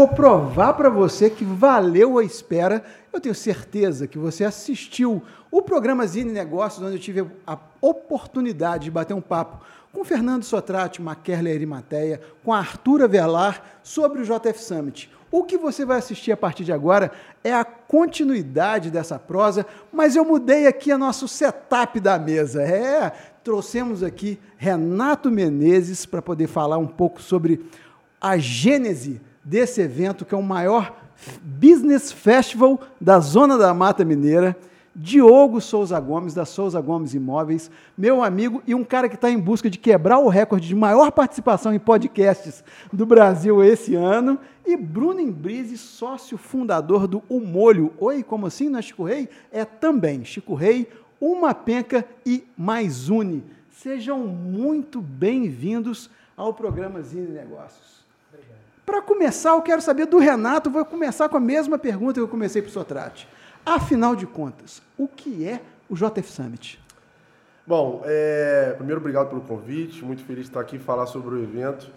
vou provar para você que valeu a espera. Eu tenho certeza que você assistiu o programa Zine Negócios, onde eu tive a oportunidade de bater um papo com Fernando Sotrate, Maquerle Arimateia, com Artura Velar sobre o JF Summit. O que você vai assistir a partir de agora é a continuidade dessa prosa, mas eu mudei aqui a nosso setup da mesa. É, trouxemos aqui Renato Menezes para poder falar um pouco sobre a gênese desse evento, que é o maior business festival da Zona da Mata Mineira. Diogo Souza Gomes, da Souza Gomes Imóveis, meu amigo e um cara que está em busca de quebrar o recorde de maior participação em podcasts do Brasil esse ano. E Bruno Embrise, sócio fundador do O Molho. Oi, como assim? Não é Chico Rei? É também Chico Rei, Uma Penca e Mais Une. Sejam muito bem-vindos ao programa Zine Negócios. Para começar, eu quero saber do Renato, vou começar com a mesma pergunta que eu comecei para o Sotrate. Afinal de contas, o que é o JF Summit? Bom, é, primeiro, obrigado pelo convite. Muito feliz de estar aqui e falar sobre o evento.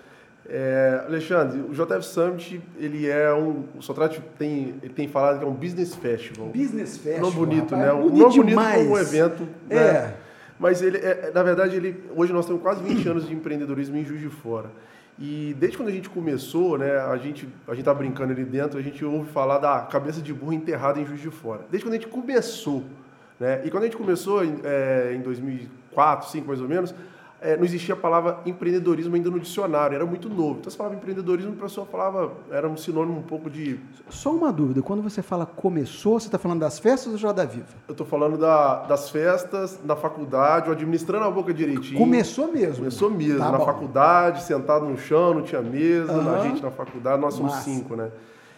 É, Alexandre, o JF Summit, ele é um. O Sotrate tem, ele tem falado que é um business festival. Business festival. Não bonito, rapaz, né? bonito não bonito como um evento. É. Né? Mas ele, é, na verdade, ele, hoje nós temos quase 20 anos de empreendedorismo em Juiz de Fora. E desde quando a gente começou, né, a gente a gente tá brincando ali dentro, a gente ouve falar da cabeça de burro enterrada em Juiz de Fora. Desde quando a gente começou, né? E quando a gente começou é, em 2004, 2005 mais ou menos, é, não existia a palavra empreendedorismo ainda no dicionário, era muito novo. Então, você falava empreendedorismo, a pessoa falava, era um sinônimo um pouco de. Só uma dúvida, quando você fala começou, você está falando das festas ou já da Viva? Eu estou falando da, das festas, na faculdade, administrando a boca direitinho. Começou mesmo? Começou mesmo, Tá na bom. faculdade, sentado no chão, não tinha mesa, Aham. a gente na faculdade, nós somos Massa. cinco, né?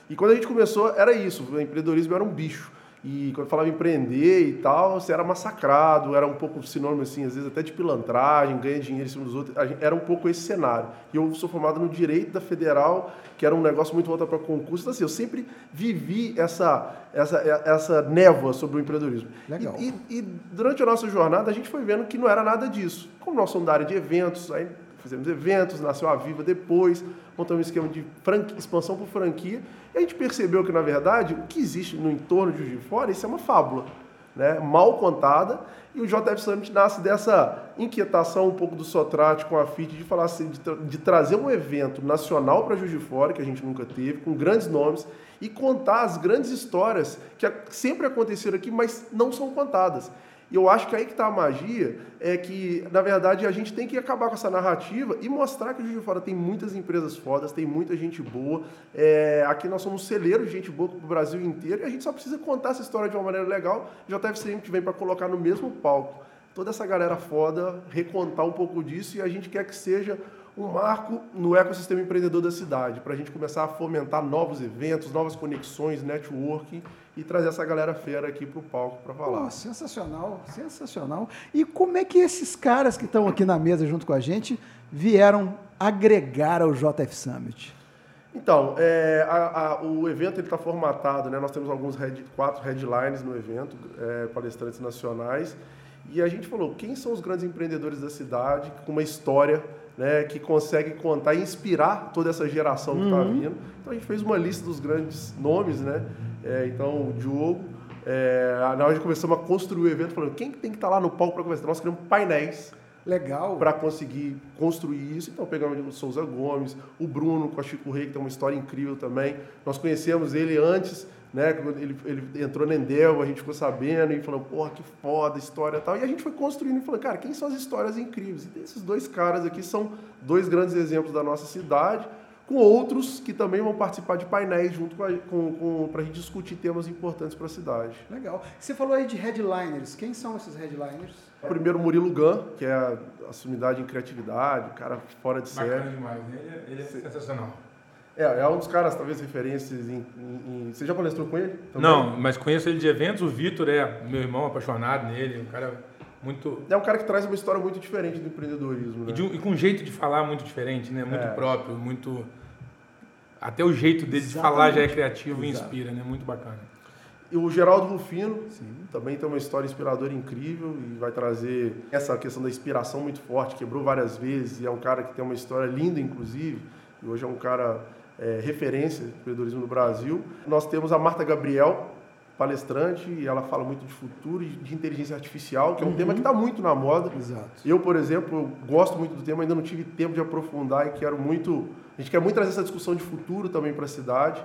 E quando a gente começou, era isso, o empreendedorismo era um bicho. E quando falava empreender e tal, você era massacrado, era um pouco sinônimo, assim, às vezes até de pilantragem, ganha dinheiro em cima dos outros. Gente- Era um pouco esse cenário. E eu sou formado no Direito da Federal, que era um negócio muito voltado para concurso. Então, assim, eu sempre vivi essa, essa, essa névoa sobre o empreendedorismo. Legal. E, e- e durante a nossa jornada, a gente foi vendo que não era nada disso. Como nós somos da área de eventos, aí fizemos eventos, nasceu a Viva depois, montamos um esquema de franqui- expansão por franquia, e a gente percebeu que, na verdade, o que existe no entorno de Juiz de Fora, isso é uma fábula, né? mal contada, e o JF Summit nasce dessa inquietação um pouco do Sotrate com a FIT de falar assim, de, tra- de trazer um evento nacional para Juiz de Fora, que a gente nunca teve, com grandes nomes, e contar as grandes histórias que sempre aconteceram aqui, mas não são contadas. E eu acho que aí que está a magia, é que, na verdade, a gente tem que acabar com essa narrativa e mostrar que o Juiz de Fora tem muitas empresas fodas, tem muita gente boa. É, aqui nós somos celeiros de gente boa para o Brasil inteiro e a gente só precisa contar essa história de uma maneira legal. O JF sempre vem para colocar no mesmo palco toda essa galera foda, recontar um pouco disso e a gente quer que seja um marco no ecossistema empreendedor da cidade, para a gente começar a fomentar novos eventos, novas conexões, networking e trazer essa galera fera aqui para o palco para falar. Pô, sensacional, sensacional. E como é que esses caras que estão aqui na mesa junto com a gente vieram agregar ao JF Summit? Então, é, a- a- o evento está formatado, né? nós temos alguns head- quatro headlines no evento, é, palestrantes nacionais, e a gente falou quem são os grandes empreendedores da cidade com uma história né, que consegue contar e inspirar toda essa geração que está vindo. Então a gente fez uma lista dos grandes nomes, né? É, então, o Diogo, é, na hora de começamos a construir o evento, falando quem que tem que estar lá no palco para conversar? Nós criamos painéis Legal. para conseguir construir isso. Então pegamos o Souza Gomes, o Bruno com a Chico Rei, que tem uma história incrível também. Nós conhecemos ele antes, né? Quando ele, ele entrou na Endel, a gente ficou sabendo e falou, porra, que foda, história e tal. E a gente foi construindo e falou, cara, quem são as histórias incríveis? E esses dois caras aqui são dois grandes exemplos da nossa cidade, com outros que também vão participar de painéis junto com, a, com, com para a gente discutir temas importantes para a cidade. Legal. Você falou aí de headliners. Quem são esses headliners? Primeiro, Murilo Gun, que é a, a sumidade em criatividade, o cara fora de série. Bacana demais? Ele, é- ele é sensacional. É, é um dos caras, talvez, referências em, em- em- Você já palestrou com ele? também? Não, mas conheço ele de eventos. O Vitor é meu irmão apaixonado nele, um cara muito. É um cara que traz uma história muito diferente do empreendedorismo, né? E, de e com um jeito de falar muito diferente, né? Muito É. próprio, muito. Até o jeito dele de Exatamente. falar já é criativo e Exato. inspira, né? Muito bacana. E o Geraldo Rufino Sim. também tem uma história inspiradora incrível e vai trazer essa questão da inspiração muito forte, quebrou várias vezes e é um cara que tem uma história linda, inclusive, e hoje é um cara é, referência de empreendedorismo no Brasil. Nós temos a Marta Gabriel, palestrante, e ela fala muito de futuro e de inteligência artificial, que é um Uhum. tema que está muito na moda. Exato. Eu, por exemplo, eu gosto muito do tema, ainda não tive tempo de aprofundar e quero muito. A gente quer muito trazer essa discussão de futuro também para a cidade.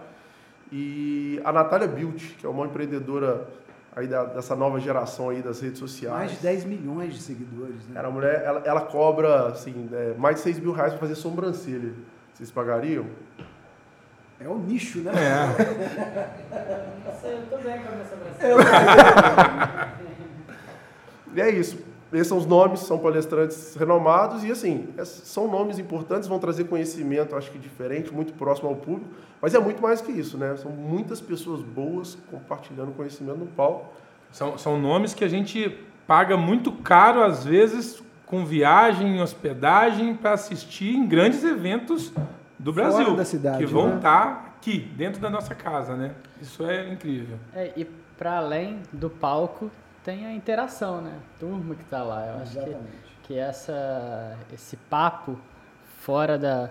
E a Natália Bilt, que é uma empreendedora aí da- dessa nova geração aí das redes sociais. Mais de 10 milhões de seguidores, né? Cara, a mulher, ela, ela cobra assim, é, mais de 6 mil reais para fazer sobrancelha. Vocês pagariam? É o nicho, né? É. Eu tô bem com a minha sobrancelha. E é isso. Esses são os nomes, são palestrantes renomados e assim, es- são nomes importantes, vão trazer conhecimento, acho que diferente, muito próximo ao público, mas é muito mais que isso, né? São muitas pessoas boas compartilhando conhecimento no palco. São, são nomes que a gente paga muito caro, às vezes, com viagem, hospedagem, para assistir em grandes eventos do Brasil. da cidade, que vão né? estar aqui, dentro da nossa casa, né? Isso é incrível. É, e para além do palco, tem a interação, né? Turma que tá lá. Eu acho que, Exatamente. que essa, esse papo fora da,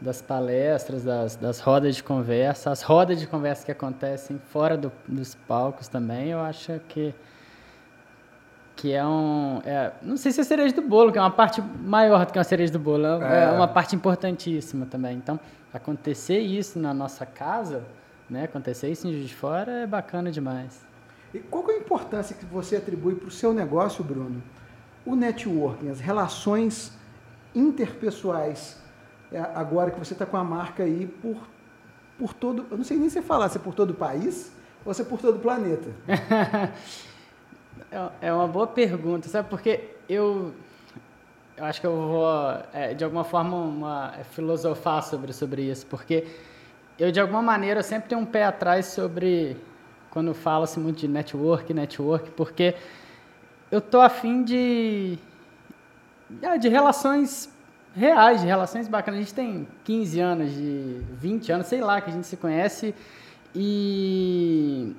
das palestras, das, das rodas de conversa, as rodas de conversa que acontecem fora do- dos palcos também, eu acho que que é um, é, não sei se é cereja do bolo, que é uma parte maior do que uma cereja do bolo, é, é uma parte importantíssima também. Então, acontecer isso na nossa casa, né, acontecer isso em Juiz de Fora é bacana demais. E qual é a importância que você atribui para o seu negócio, Bruno? O networking, as relações interpessoais, é, agora que você está com a marca aí por, por todo, eu não sei nem se falar se é por todo o país ou se é por todo o planeta. É, é uma boa pergunta, sabe? Porque eu, eu acho que eu vou, é, de alguma forma, uma, é, filosofar sobre, sobre isso, porque eu, de alguma maneira, eu sempre tenho um pé atrás sobre quando fala-se muito de network, network, porque eu tô afim de, é, de relações reais, de relações bacanas. A gente tem 15 anos, de 20 anos, sei lá, que a gente se conhece e,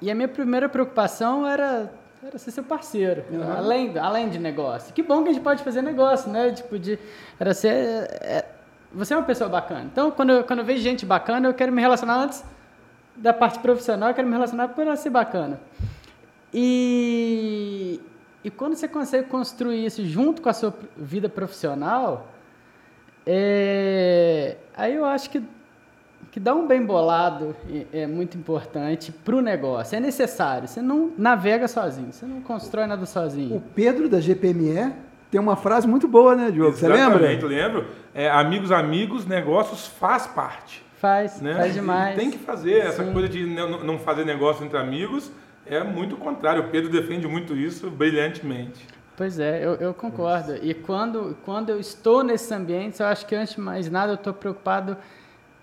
e a minha primeira preocupação era, era ser seu parceiro, além, além de negócio. Que bom que a gente pode fazer negócio, né? Tipo, de, era ser... é, você é uma pessoa bacana. Então, quando eu, quando eu vejo gente bacana, eu quero me relacionar antes da parte profissional, eu quero me relacionar por ela ser bacana. E, e quando você consegue construir isso junto com a sua vida profissional, é, aí eu acho que, que dar um bem bolado é, é muito importante para o negócio. É necessário. Você não navega sozinho, você não constrói nada O sozinho. Pedro da GPME tem uma frase muito boa, né, Diogo? Você lembra? Exatamente, lembro. É, amigos, amigos, negócios faz parte. Faz, Né? faz demais. Tem que fazer. Essa Sim. coisa de não fazer negócio entre amigos é muito o contrário. O Pedro defende muito isso brilhantemente. Pois é, eu, eu concordo. E quando, quando eu estou nesses ambientes, eu acho que antes de mais nada eu estou preocupado,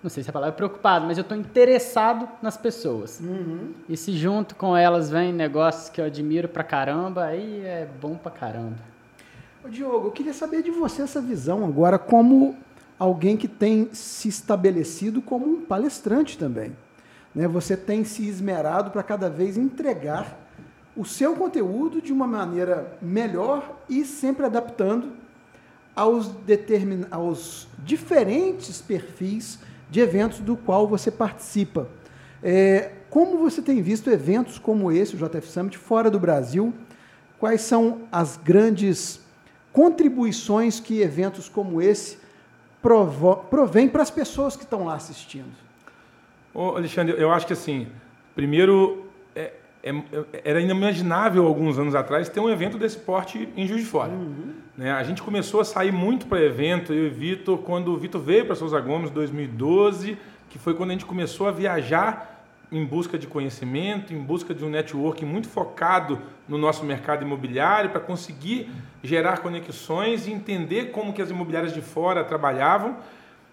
não sei se a palavra é preocupado, mas eu estou interessado nas pessoas. E se junto com elas vem negócios que eu admiro pra caramba, aí é bom pra caramba. Ô, Diogo, eu queria saber de você essa visão agora como alguém que tem se estabelecido como um palestrante também. Né? Você tem se esmerado para cada vez entregar o seu conteúdo de uma maneira melhor e sempre adaptando aos, determin... aos diferentes perfis de eventos do qual você participa. É, como você tem visto eventos como esse, o JF Summit, fora do Brasil? Quais são as grandes contribuições que eventos como esse provém para as pessoas que estão lá assistindo? Ô, Alexandre, eu acho que assim, primeiro, é- é- era inimaginável alguns anos atrás ter um evento desse porte em Juiz de Fora. Né? A gente começou a sair muito para evento, eu e o Vitor, quando o Vitor veio para Souza Gomes em 2012, que foi quando a gente começou a viajar em busca de conhecimento, em busca de um network muito focado no nosso mercado imobiliário, para conseguir gerar conexões e entender como que as imobiliárias de fora trabalhavam.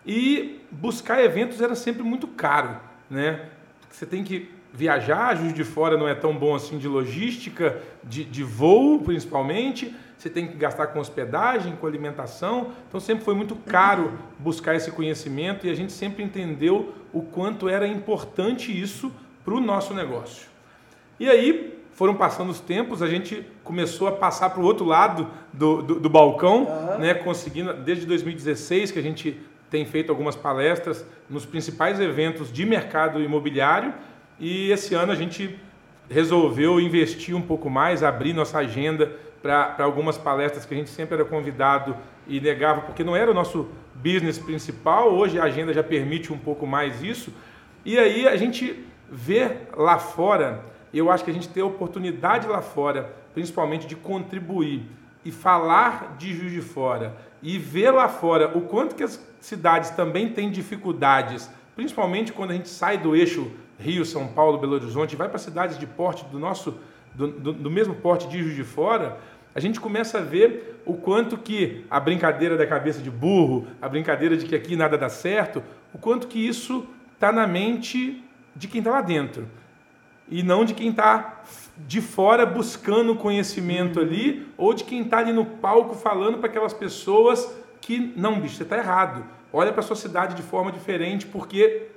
E buscar eventos era sempre muito caro, né? Você tem que viajar, Juiz de Fora não é tão bom assim de logística, de, de voo principalmente, você tem que gastar com hospedagem, com alimentação, então sempre foi muito caro buscar esse conhecimento e a gente sempre entendeu o quanto era importante isso para o nosso negócio. E aí foram passando os tempos, a gente começou a passar para o outro lado do, do, do balcão, né, conseguindo, desde 2016 que a gente tem feito algumas palestras nos principais eventos de mercado imobiliário e esse ano a gente resolveu investir um pouco mais, abrir nossa agenda para algumas palestras que a gente sempre era convidado e negava, porque não era o nosso business principal, hoje a agenda já permite um pouco mais isso. E aí a gente vê lá fora, eu acho que a gente tem a oportunidade lá fora, principalmente de contribuir e falar de Juiz de Fora e ver lá fora o quanto que as cidades também têm dificuldades, principalmente quando a gente sai do eixo Rio, São Paulo, Belo Horizonte, vai para cidades de porte do nosso do, do, do mesmo porte de Juiz de Fora, a gente começa a ver o quanto que a brincadeira da cabeça de burro, a brincadeira de que aqui nada dá certo, o quanto que isso está na mente de quem está lá dentro e não de quem está de fora buscando conhecimento ali ou de quem está ali no palco falando para aquelas pessoas que não, bicho, você está errado. Olha para a sua cidade de forma diferente porque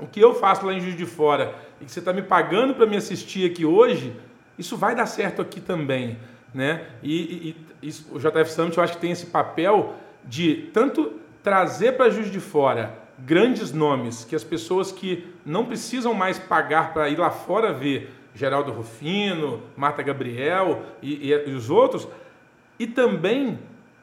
o que eu faço lá em Juiz de Fora e que você está me pagando para me assistir aqui hoje, isso vai dar certo aqui também. Né? E, e, e o JF Summit eu acho que tem esse papel de tanto trazer para Juiz de Fora grandes nomes, que as pessoas que não precisam mais pagar para ir lá fora ver Geraldo Rufino, Marta Gabriel e, e, e os outros, e também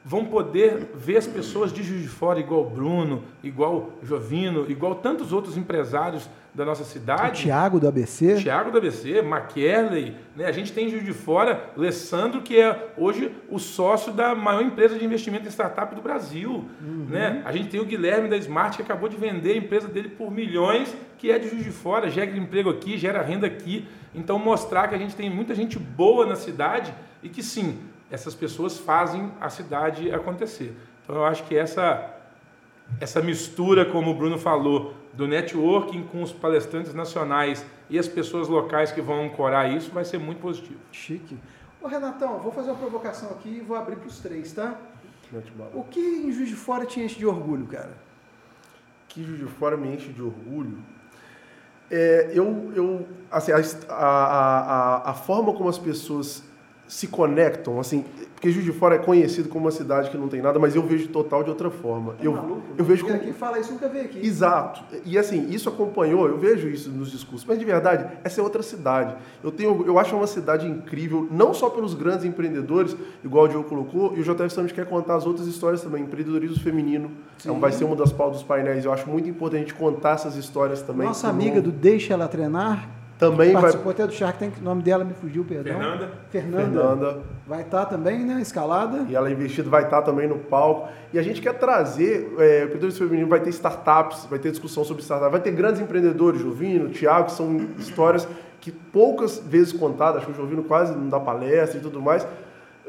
vão poder ver as pessoas de Juiz de Fora, igual Bruno, igual Jovino, igual tantos outros empresários da nossa cidade. O Tiago do ABC. Tiago do ABC, McKerley. Né? A gente tem em Juiz de Fora, Alessandro, que é hoje o sócio da maior empresa de investimento em startup do Brasil. Uhum. Né? A gente tem o Guilherme da Smart, que acabou de vender a empresa dele por milhões, que é de Juiz de Fora, gera emprego aqui, gera renda aqui. Então, mostrar que a gente tem muita gente boa na cidade e que sim, essas pessoas fazem a cidade acontecer. Então eu acho que essa essa mistura, como o Bruno falou, do networking com os palestrantes nacionais e as pessoas locais que vão ancorar isso, vai ser muito positivo. Chique. Ô Renatão, vou fazer uma provocação aqui e vou abrir para os três, tá? O que em Juiz de Fora te enche de orgulho, cara? Que Juiz de Fora me enche de orgulho? É, eu, eu, assim, a, a, a, a forma como as pessoas se conectam, assim, porque Juiz de Fora é conhecido como uma cidade que não tem nada, mas eu vejo total de outra forma. É eu, maluco, eu vejo como... quem fala isso nunca veio aqui. Exato. E assim, isso acompanhou, eu vejo isso nos discursos, mas de verdade, essa é outra cidade. Eu tenho, eu acho uma cidade incrível, não só pelos grandes empreendedores, igual o Diogo colocou, e o JF Summit quer contar as outras histórias também, empreendedorismo feminino, então vai ser uma das pautas dos painéis. Eu acho muito importante contar essas histórias também. Nossa amiga do Deixa Ela Treinar, também Participou vai... até do Shark Tank, o nome dela me fugiu, perdão. Fernanda. Fernanda. Fernanda. Vai estar tá também, né? Escalada. E ela investido vai estar tá também no palco. E a gente quer trazer, é, o empreendedorismo feminino vai ter startups, vai ter discussão sobre startups, vai ter grandes empreendedores, Jovino, Thiago, que são histórias que poucas vezes contadas, acho que o Jovino quase não dá palestra e tudo mais,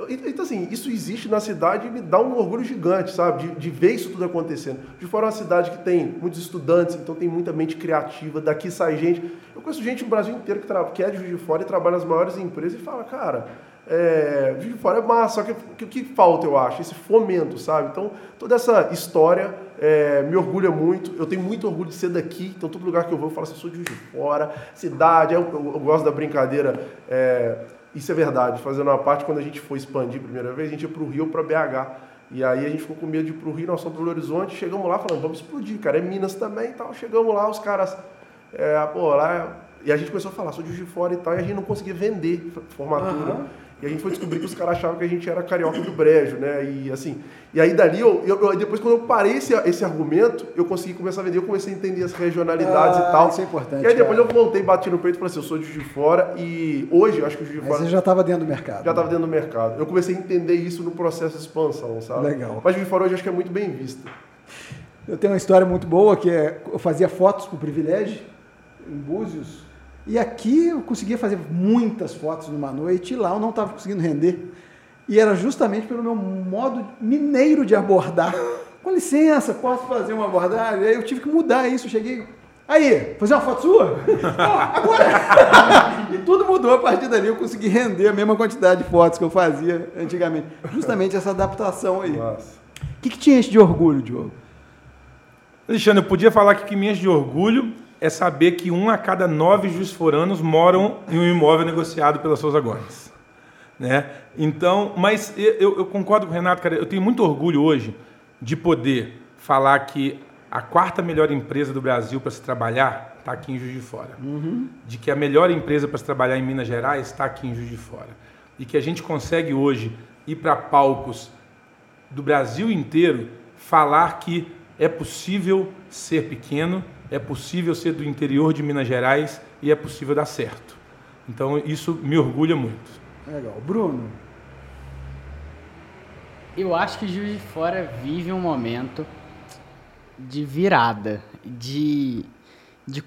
então, assim, isso existe na cidade e me dá um orgulho gigante, sabe? De, de, ver isso tudo acontecendo. De fora, é uma cidade que tem muitos estudantes, então tem muita mente criativa. Daqui sai gente. Eu conheço gente no Brasil inteiro que, que é de Juiz de Fora e trabalha nas maiores empresas e fala, cara, é, Juiz de Fora é massa, só que o que, que, falta, eu acho? Esse fomento, sabe? Então, toda essa história é, me orgulha muito. Eu tenho muito orgulho de ser daqui. Então, todo lugar que eu vou, eu falo assim, eu sou de Juiz de Fora, cidade. Eu, eu, eu gosto da brincadeira. É, isso é verdade. Fazendo uma parte, quando a gente foi expandir a primeira vez, a gente ia para o Rio para BH. E aí a gente ficou com medo de ir para o Rio, nós somos do Belo Horizonte, chegamos lá falando, vamos explodir, cara, é Minas também e tal. Chegamos lá, os caras, é, pô, lá... E a gente começou a falar, sou de Juiz de Fora e tal, e a gente não conseguia vender formatura. Uhum. E a gente foi descobrir que os caras achavam que a gente era carioca do brejo, né? E assim, e aí dali, eu, eu, depois quando eu parei esse, esse argumento, eu consegui começar a vender, eu comecei a entender as regionalidades ah, e tal. Isso é importante. E aí depois cara. eu voltei, bati no peito e falei assim, eu sou de Juiz de Fora e hoje eu acho que o Juiz de Fora... Mas você já estava dentro do mercado. Já estava né? dentro do mercado. Eu comecei a entender isso no processo de expansão, sabe? Legal. Mas Juiz de Fora hoje acho que é muito bem visto. Eu tenho uma história muito boa que é, eu fazia fotos para o Privilégio, em Búzios, e aqui eu conseguia fazer muitas fotos numa noite, e lá eu não estava conseguindo render. E era justamente pelo meu modo mineiro de abordar. Com licença, posso fazer uma abordagem? Aí eu tive que mudar isso. cheguei, aí, fazer uma foto sua? oh, agora! e tudo mudou a partir dali. Eu consegui render a mesma quantidade de fotos que eu fazia antigamente. Justamente essa adaptação aí. O que, que te enche de orgulho, Diogo? Alexandre, eu podia falar que o que me enche de orgulho é saber que um a cada nove juiz-foranos moram em um imóvel negociado pela Souza Gomes. Né? Então, mas eu, eu, concordo com o Renato, cara, eu tenho muito orgulho hoje de poder falar que a quarta melhor empresa do Brasil para se trabalhar está aqui em Juiz de Fora. Uhum. De que a melhor empresa para se trabalhar em Minas Gerais está aqui em Juiz de Fora. E que a gente consegue hoje ir para palcos do Brasil inteiro falar que é possível ser pequeno, é possível ser do interior de Minas Gerais e é possível dar certo. Então isso me orgulha muito. Legal. Bruno? Eu acho que Juiz de Fora vive um momento de virada, de, de,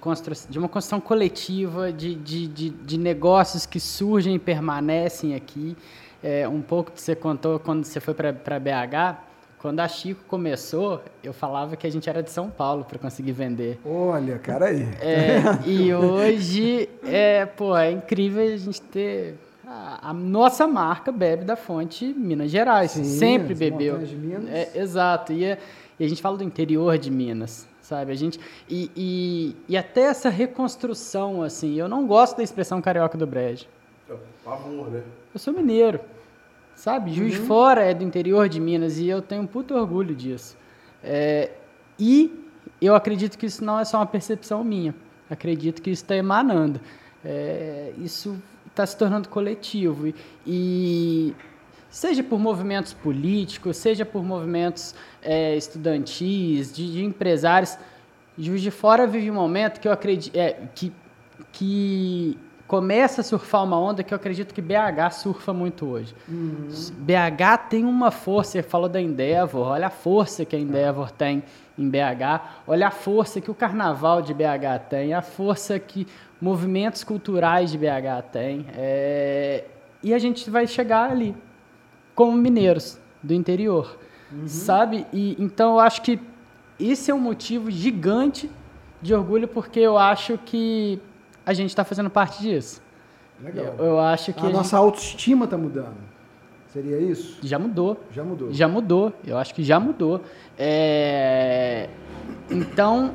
de uma construção coletiva, de, de, de, de, negócios que surgem e permanecem aqui. É, um pouco que você contou quando você foi para BH, quando a Chico começou, eu falava que a gente era de São Paulo para conseguir vender. Olha, cara aí. É, e hoje, é, pô, é incrível a gente ter a, nossa marca bebe da fonte Minas Gerais. Sim, sempre bebeu. De Minas. É, exato. E, e a gente fala do interior de Minas, sabe? A gente e, e, e, até essa reconstrução, assim. Eu não gosto da expressão carioca do brejo. É pavor, né? Eu sou mineiro, sabe? Juiz uhum. Fora é do interior de Minas e eu tenho um puto orgulho disso. É, e eu acredito que isso não é só uma percepção minha. Acredito que isso está emanando. É, isso está se tornando coletivo. E, e seja por movimentos políticos, seja por movimentos é, estudantis, de, de, empresários. Juiz de Fora vive um momento que eu acredito é, que, que começa a surfar uma onda que eu acredito que BH surfa muito hoje. Uhum. BH tem uma força, você falou da Endeavor, olha a força que a Endeavor tem em BH, olha a força que o carnaval de BH tem, a força que movimentos culturais de BH têm. É, e a gente vai chegar ali como mineiros do interior, uhum. sabe? E então eu acho que esse é um motivo gigante de orgulho porque eu acho que a gente está fazendo parte disso. Legal. Eu, eu acho que a, a nossa gente... autoestima está mudando. Seria isso? Já mudou. Já mudou. Já mudou. Eu acho que já mudou. É... Então,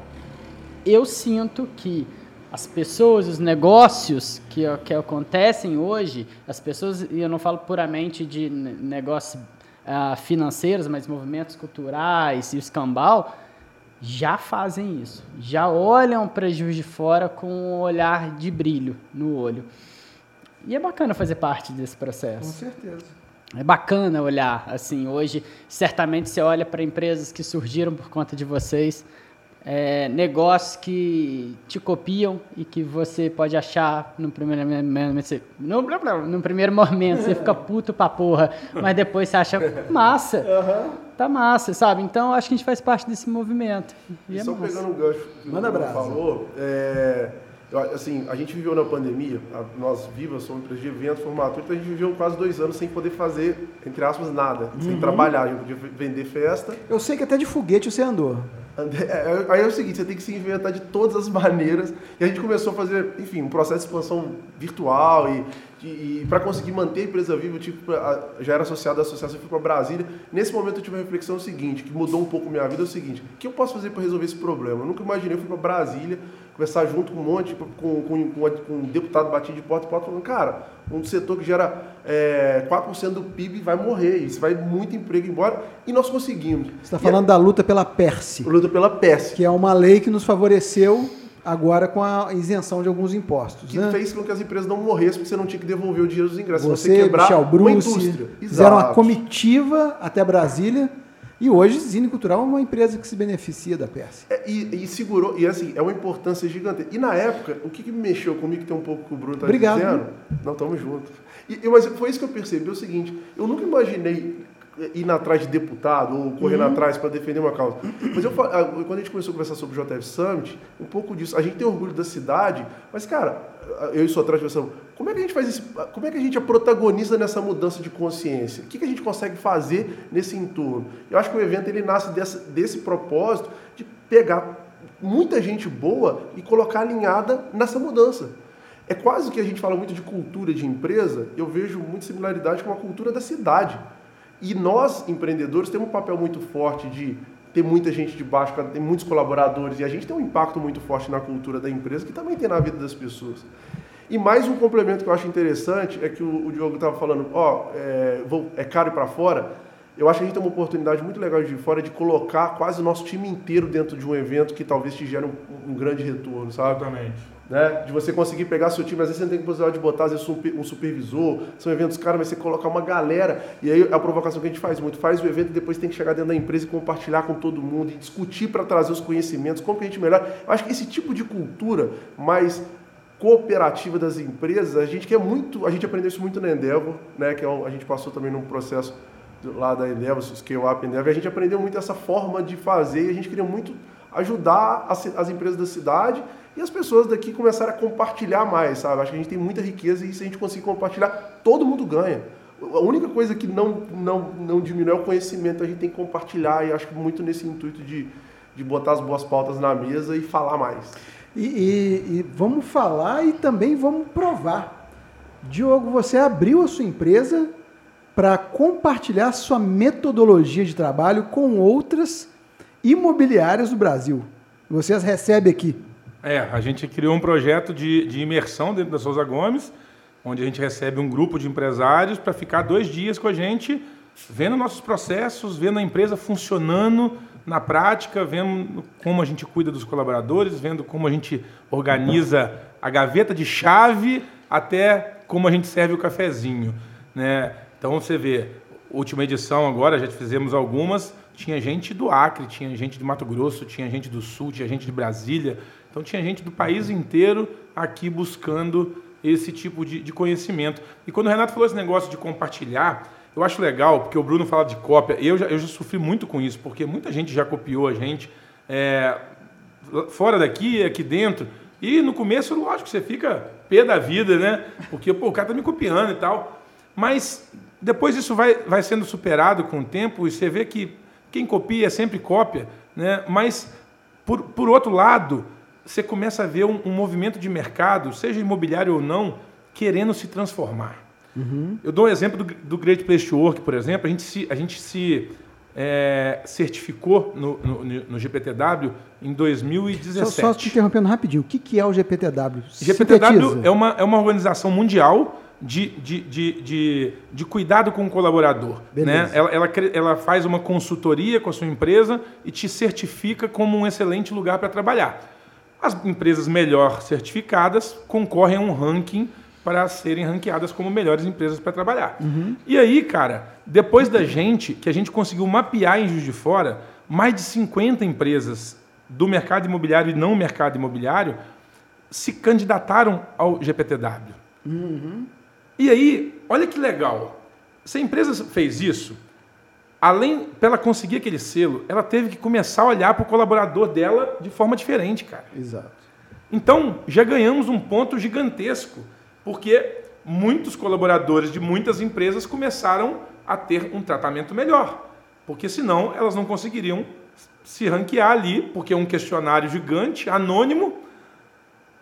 eu sinto que as pessoas, os negócios que, que acontecem hoje, as pessoas, e eu não falo puramente de negócios uh, financeiros, mas movimentos culturais e o escambau, já fazem isso. Já olham para Juiz de Fora com um olhar de brilho no olho. E é bacana fazer parte desse processo. Com certeza. É bacana olhar, assim, hoje certamente você olha para empresas que surgiram por conta de vocês, é, negócios que te copiam e que você pode achar no primeiro momento, no, no primeiro momento você fica puto pra porra, mas depois você acha massa, uhum. tá massa, sabe? Então acho que a gente faz parte desse movimento. E, e é só massa. pegando um gancho que Manda o falou, é, assim, a gente viveu na pandemia, nós vivas somos empresa de evento, formatura, então a gente viveu quase dois anos sem poder fazer, entre aspas, nada, uhum. sem trabalhar, a gente podia vender festa. Eu sei que até de foguete você andou. É, aí é o seguinte, você tem que se inventar de todas as maneiras. E a gente começou a fazer, enfim, um processo de expansão virtual e, e, e para conseguir manter a empresa viva, eu tive, já era associado à associação, fui para Brasília. Nesse momento eu tive uma reflexão seguinte, que mudou um pouco minha vida, é o seguinte, o que eu posso fazer para resolver esse problema? Eu nunca imaginei, eu fui para Brasília, conversar junto com um monte, com, com, com, com um deputado batido de porta em porta, falando, cara, um setor que gera é, 4% do PIB vai morrer, isso vai muito emprego embora, e nós conseguimos. Você está falando é, da luta pela PERSE. Luta pela PERSE. Que é uma lei que nos favoreceu agora com a isenção de alguns impostos. Que né? fez com que as empresas não morressem, porque você não tinha que devolver o dinheiro dos ingressos. Você, você quebrar Michel Bruce, uma indústria. Fizeram uma comitiva até Brasília e hoje, Zine Cultural é uma empresa que se beneficia da peça. É, e, e, segurou, e assim, é uma importância gigante. E na época, o que, que me mexeu comigo, que tem um pouco que o Bruno está dizendo? Não, estamos juntos. E, mas foi isso que eu percebi, é o seguinte, eu nunca imaginei ir atrás de deputado ou correndo uhum. atrás para defender uma causa. Mas eu, quando a gente começou a conversar sobre o JF Summit, um pouco disso, a gente tem orgulho da cidade, mas cara, eu e sua transversão, como é que a gente faz isso? Como é que a gente é protagonista nessa mudança de consciência? O que, que a gente consegue fazer nesse entorno? Eu acho que o evento ele nasce dessa, desse propósito de pegar muita gente boa e colocar alinhada nessa mudança. É quase que a gente fala muito de cultura de empresa, eu vejo muita similaridade com a cultura da cidade. E nós, empreendedores, temos um papel muito forte de ter muita gente de baixo, ter muitos colaboradores, e a gente tem um impacto muito forte na cultura da empresa, que também tem na vida das pessoas. E mais um complemento que eu acho interessante é que o, o Diogo estava falando, ó, é, é caro para fora. eu acho que a gente tem uma oportunidade muito legal de fora de colocar quase o nosso time inteiro dentro de um evento que talvez te gere um, um grande retorno, sabe? Exatamente. Né? De você conseguir pegar seu time, às vezes você tem possibilidade de botar às vezes, um supervisor, são eventos caros, mas você colocar uma galera, e aí a provocação que a gente faz muito, faz o evento e depois tem que chegar dentro da empresa e compartilhar com todo mundo, e discutir para trazer os conhecimentos, como que a gente melhora. Eu acho que esse tipo de cultura mais cooperativa das empresas, a gente quer muito, a gente aprendeu isso muito na Endeavor, né? que é a gente passou também num processo lá da Endeavor, Scale Up Endeavor, a gente aprendeu muito essa forma de fazer e a gente queria muito ajudar as, as empresas da cidade e as pessoas daqui começaram a compartilhar mais, sabe? Acho que a gente tem muita riqueza e se a gente conseguir compartilhar, todo mundo ganha. A única coisa que não, não, não diminui é o conhecimento, a gente tem que compartilhar e acho que muito nesse intuito de, de botar as boas pautas na mesa e falar mais. E, e, e vamos falar e também vamos provar. Diogo, você abriu a sua empresa para compartilhar sua metodologia de trabalho com outras imobiliárias do Brasil. Você as recebe aqui. É, a gente criou um projeto de, de imersão dentro da Souza Gomes, onde a gente recebe um grupo de empresários para ficar dois dias com a gente, vendo nossos processos, vendo a empresa funcionando na prática, vendo como a gente cuida dos colaboradores, vendo como a gente organiza a gaveta de chave até como a gente serve o cafezinho. Né? Então você vê, última edição agora, já fizemos algumas, tinha gente do Acre, tinha gente de Mato Grosso, tinha gente do Sul, tinha gente de Brasília. Então tinha gente do país inteiro aqui buscando esse tipo de, de conhecimento. E quando o Renato falou esse negócio de compartilhar, eu acho legal, porque o Bruno fala de cópia. Eu já, eu já sofri muito com isso, porque muita gente já copiou a gente, é, fora daqui, aqui dentro. E no começo, lógico, você fica pé da vida, né? Porque pô, o cara tá me copiando e tal. Mas depois isso vai, vai sendo superado com o tempo e você vê que quem copia sempre cópia, né? Mas, por, por outro lado, você começa a ver um, um movimento de mercado, seja imobiliário ou não, querendo se transformar. Uhum. Eu dou um exemplo do, do, Great Place to Work, por exemplo. A gente se, a gente se é, certificou no, no, no, GPTW em 2017. Só, só te interrompendo rapidinho, o que, que é o GPTW? GPTW é uma, é uma organização mundial de, de, de, de, de cuidado com o colaborador. Né? Ela, ela, ela faz uma consultoria com a sua empresa e te certifica como um excelente lugar para trabalhar. As empresas melhor certificadas concorrem a um ranking para serem ranqueadas como melhores empresas para trabalhar. Uhum. E aí, cara, depois da gente, que a gente conseguiu mapear em Juiz de Fora, mais de 50 empresas do mercado imobiliário e não mercado imobiliário se candidataram ao GPTW. Uhum. E aí, olha que legal. Se a empresa fez isso, além dela conseguir aquele selo, ela teve que começar a olhar para o colaborador dela de forma diferente, cara. Exato. Então, já ganhamos um ponto gigantesco, porque muitos colaboradores de muitas empresas começaram a ter um tratamento melhor, porque senão elas não conseguiriam se ranquear ali, porque é um questionário gigante, anônimo,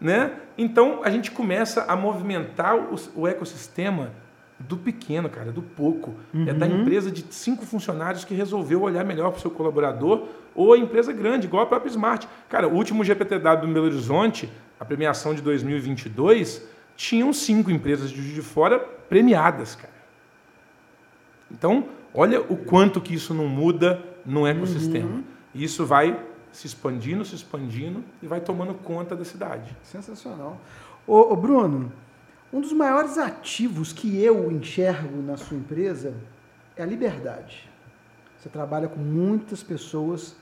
né? Então a gente começa a movimentar o ecossistema do pequeno, cara, do pouco. Uhum. É da uhum. empresa de cinco funcionários que resolveu olhar melhor para o seu colaborador, ou a empresa grande, igual a própria Smart. Cara, o último GPTW do Belo Horizonte, a premiação de 2022, tinham cinco empresas de, de fora premiadas, cara. Então, olha o quanto que isso não muda no ecossistema. Uhum. Isso vai se expandindo, se expandindo e vai tomando conta da cidade. Sensacional. Ô, ô Bruno, um dos maiores ativos que eu enxergo na sua empresa é a liberdade. Você trabalha com muitas pessoas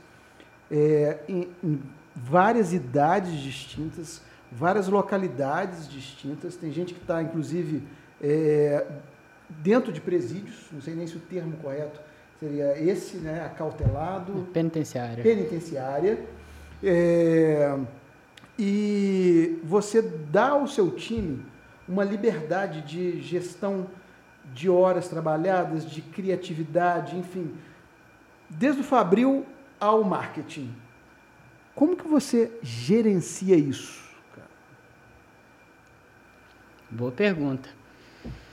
é, em, em várias idades distintas, várias localidades distintas. Tem gente que está, inclusive, é, dentro de presídios, não sei nem se o termo correto seria esse, né, acautelado. Penitenciária. Penitenciária. É, e você dá ao seu time uma liberdade de gestão de horas trabalhadas, de criatividade, enfim, desde o fabril ao marketing. Como que você gerencia isso? Boa pergunta.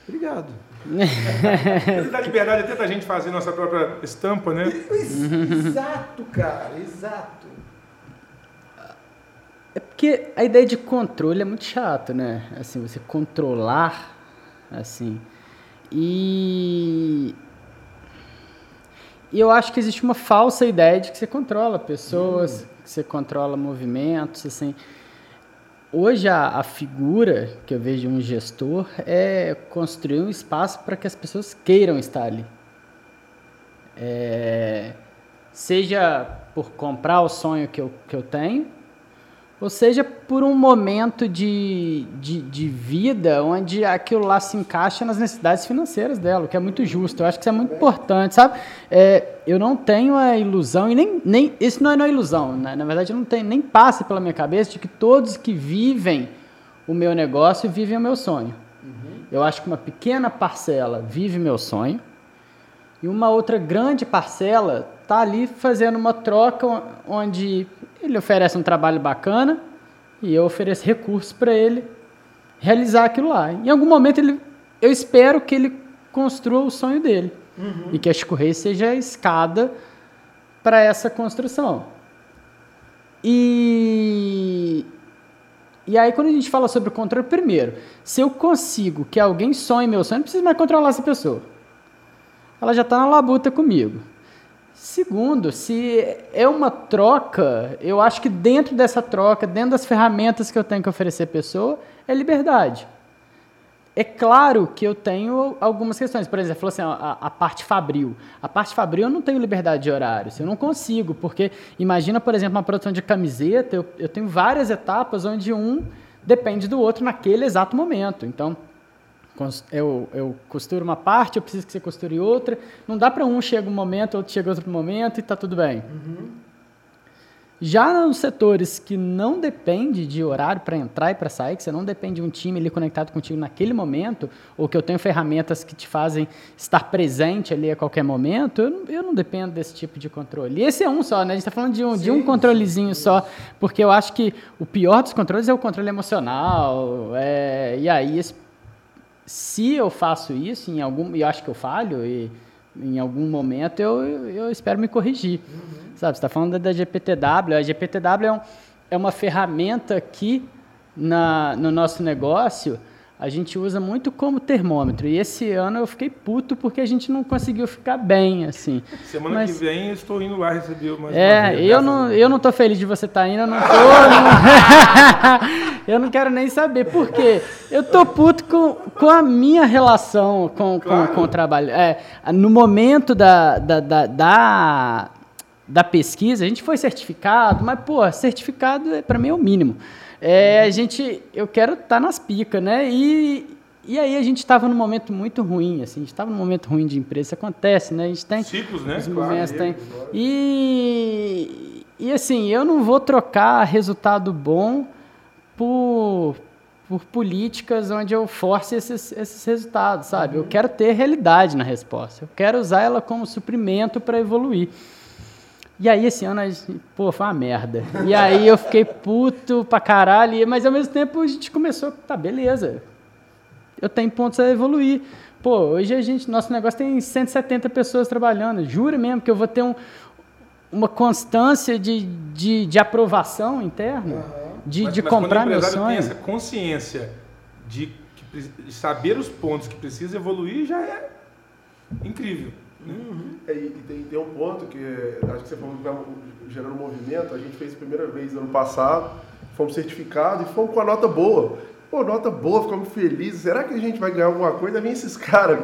Obrigado. Ele dá liberdade até da gente fazer nossa própria estampa, né? Exato, cara, exato. É porque a ideia de controle é muito chato, né? Assim, você controlar, assim. E e eu acho que existe uma falsa ideia de que você controla pessoas, que você controla movimentos, assim. Hoje a, a figura que eu vejo de um gestor é construir um espaço para que as pessoas queiram estar ali. É, seja por comprar o sonho que eu, que eu tenho, ou seja, por um momento de, de, de, vida onde aquilo lá se encaixa nas necessidades financeiras dela, o que é muito justo. Eu acho que isso é muito importante, sabe? É, eu não tenho a ilusão, e nem, nem isso não é uma ilusão, né? na verdade, não tem, nem passa pela minha cabeça de que todos que vivem o meu negócio vivem o meu sonho. Uhum. Eu acho que uma pequena parcela vive meu sonho, e uma outra grande parcela está ali fazendo uma troca onde ele oferece um trabalho bacana e eu ofereço recursos para ele realizar aquilo lá. Em algum momento ele, eu espero que ele construa o sonho dele uhum. e que a Chico seja a escada para essa construção. E e aí quando a gente fala sobre o controle, primeiro, se eu consigo que alguém sonhe meu sonho, não preciso mais controlar essa pessoa. Ela já está na labuta comigo. Segundo, se é uma troca, eu acho que dentro dessa troca, dentro das ferramentas que eu tenho que oferecer à pessoa, é liberdade. É claro que eu tenho algumas questões. Por exemplo, assim, a, a, parte fabril. A parte fabril eu não tenho liberdade de horários. Eu não consigo, porque imagina, por exemplo, uma produção de camiseta, eu, eu tenho várias etapas onde um depende do outro naquele exato momento. Então, eu, eu costuro uma parte, eu preciso que você costure outra. Não dá para um chega um momento, outro chega outro momento e está tudo bem. Uhum. Já nos setores que não depende de horário para entrar e para sair, que você não depende de um time ali conectado contigo naquele momento, ou que eu tenho ferramentas que te fazem estar presente ali a qualquer momento, eu não, eu não dependo desse tipo de controle. E esse é um só, né? A gente está falando de um, sim, de um controlezinho sim. só, porque eu acho que o pior dos controles é o controle emocional, é, e aí esse se eu faço isso em algum, e acho que eu falho e em algum momento eu, eu espero me corrigir, uhum. sabe? Você está falando da GPTW, a GPTW é, um, é uma ferramenta que na, no nosso negócio a gente usa muito como termômetro. E esse ano eu fiquei puto porque a gente não conseguiu ficar bem, assim. Semana Mas, que vem eu estou indo lá receber mais É, vez, eu não, eu não tô feliz de você estar tá indo, eu não tô. não... eu não quero nem saber. Por quê? Eu tô puto com, com a minha relação com, claro. com, com o trabalho. É, no momento da, da, da, da, da pesquisa, a gente foi certificado, mas, pô, certificado é, para mim é o mínimo. É, a gente, eu quero estar tá nas picas, né? E, e aí a gente estava num momento muito ruim, assim, a gente estava num momento ruim de empresa, isso acontece, né? A gente tem ciclos, né? Os momentos claro, tem. E e assim, eu não vou trocar resultado bom por por políticas onde eu force esses, esses resultados, sabe? Uhum. Eu quero ter realidade na resposta. Eu quero usar ela como suprimento para evoluir. E aí esse ano, a gente, pô, foi uma merda. E aí eu fiquei puto pra caralho, mas ao mesmo tempo a gente começou, tá, beleza. Eu tenho pontos a evoluir. Pô, hoje a gente, nosso negócio tem 170 pessoas trabalhando. Juro mesmo que eu vou ter um, uma constância de, de, de aprovação interna, uhum. de, mas, de mas comprar meu sonho. tem essa consciência de, de saber os pontos que precisa evoluir já é incrível. Uhum. É, e, e tem, tem, um ponto que acho que você falou que vai gerando movimento. A gente fez a primeira vez ano passado, fomos certificados e fomos com a nota boa. Pô, nota boa, ficamos felizes. Será que a gente vai ganhar alguma coisa? Vem esses caras.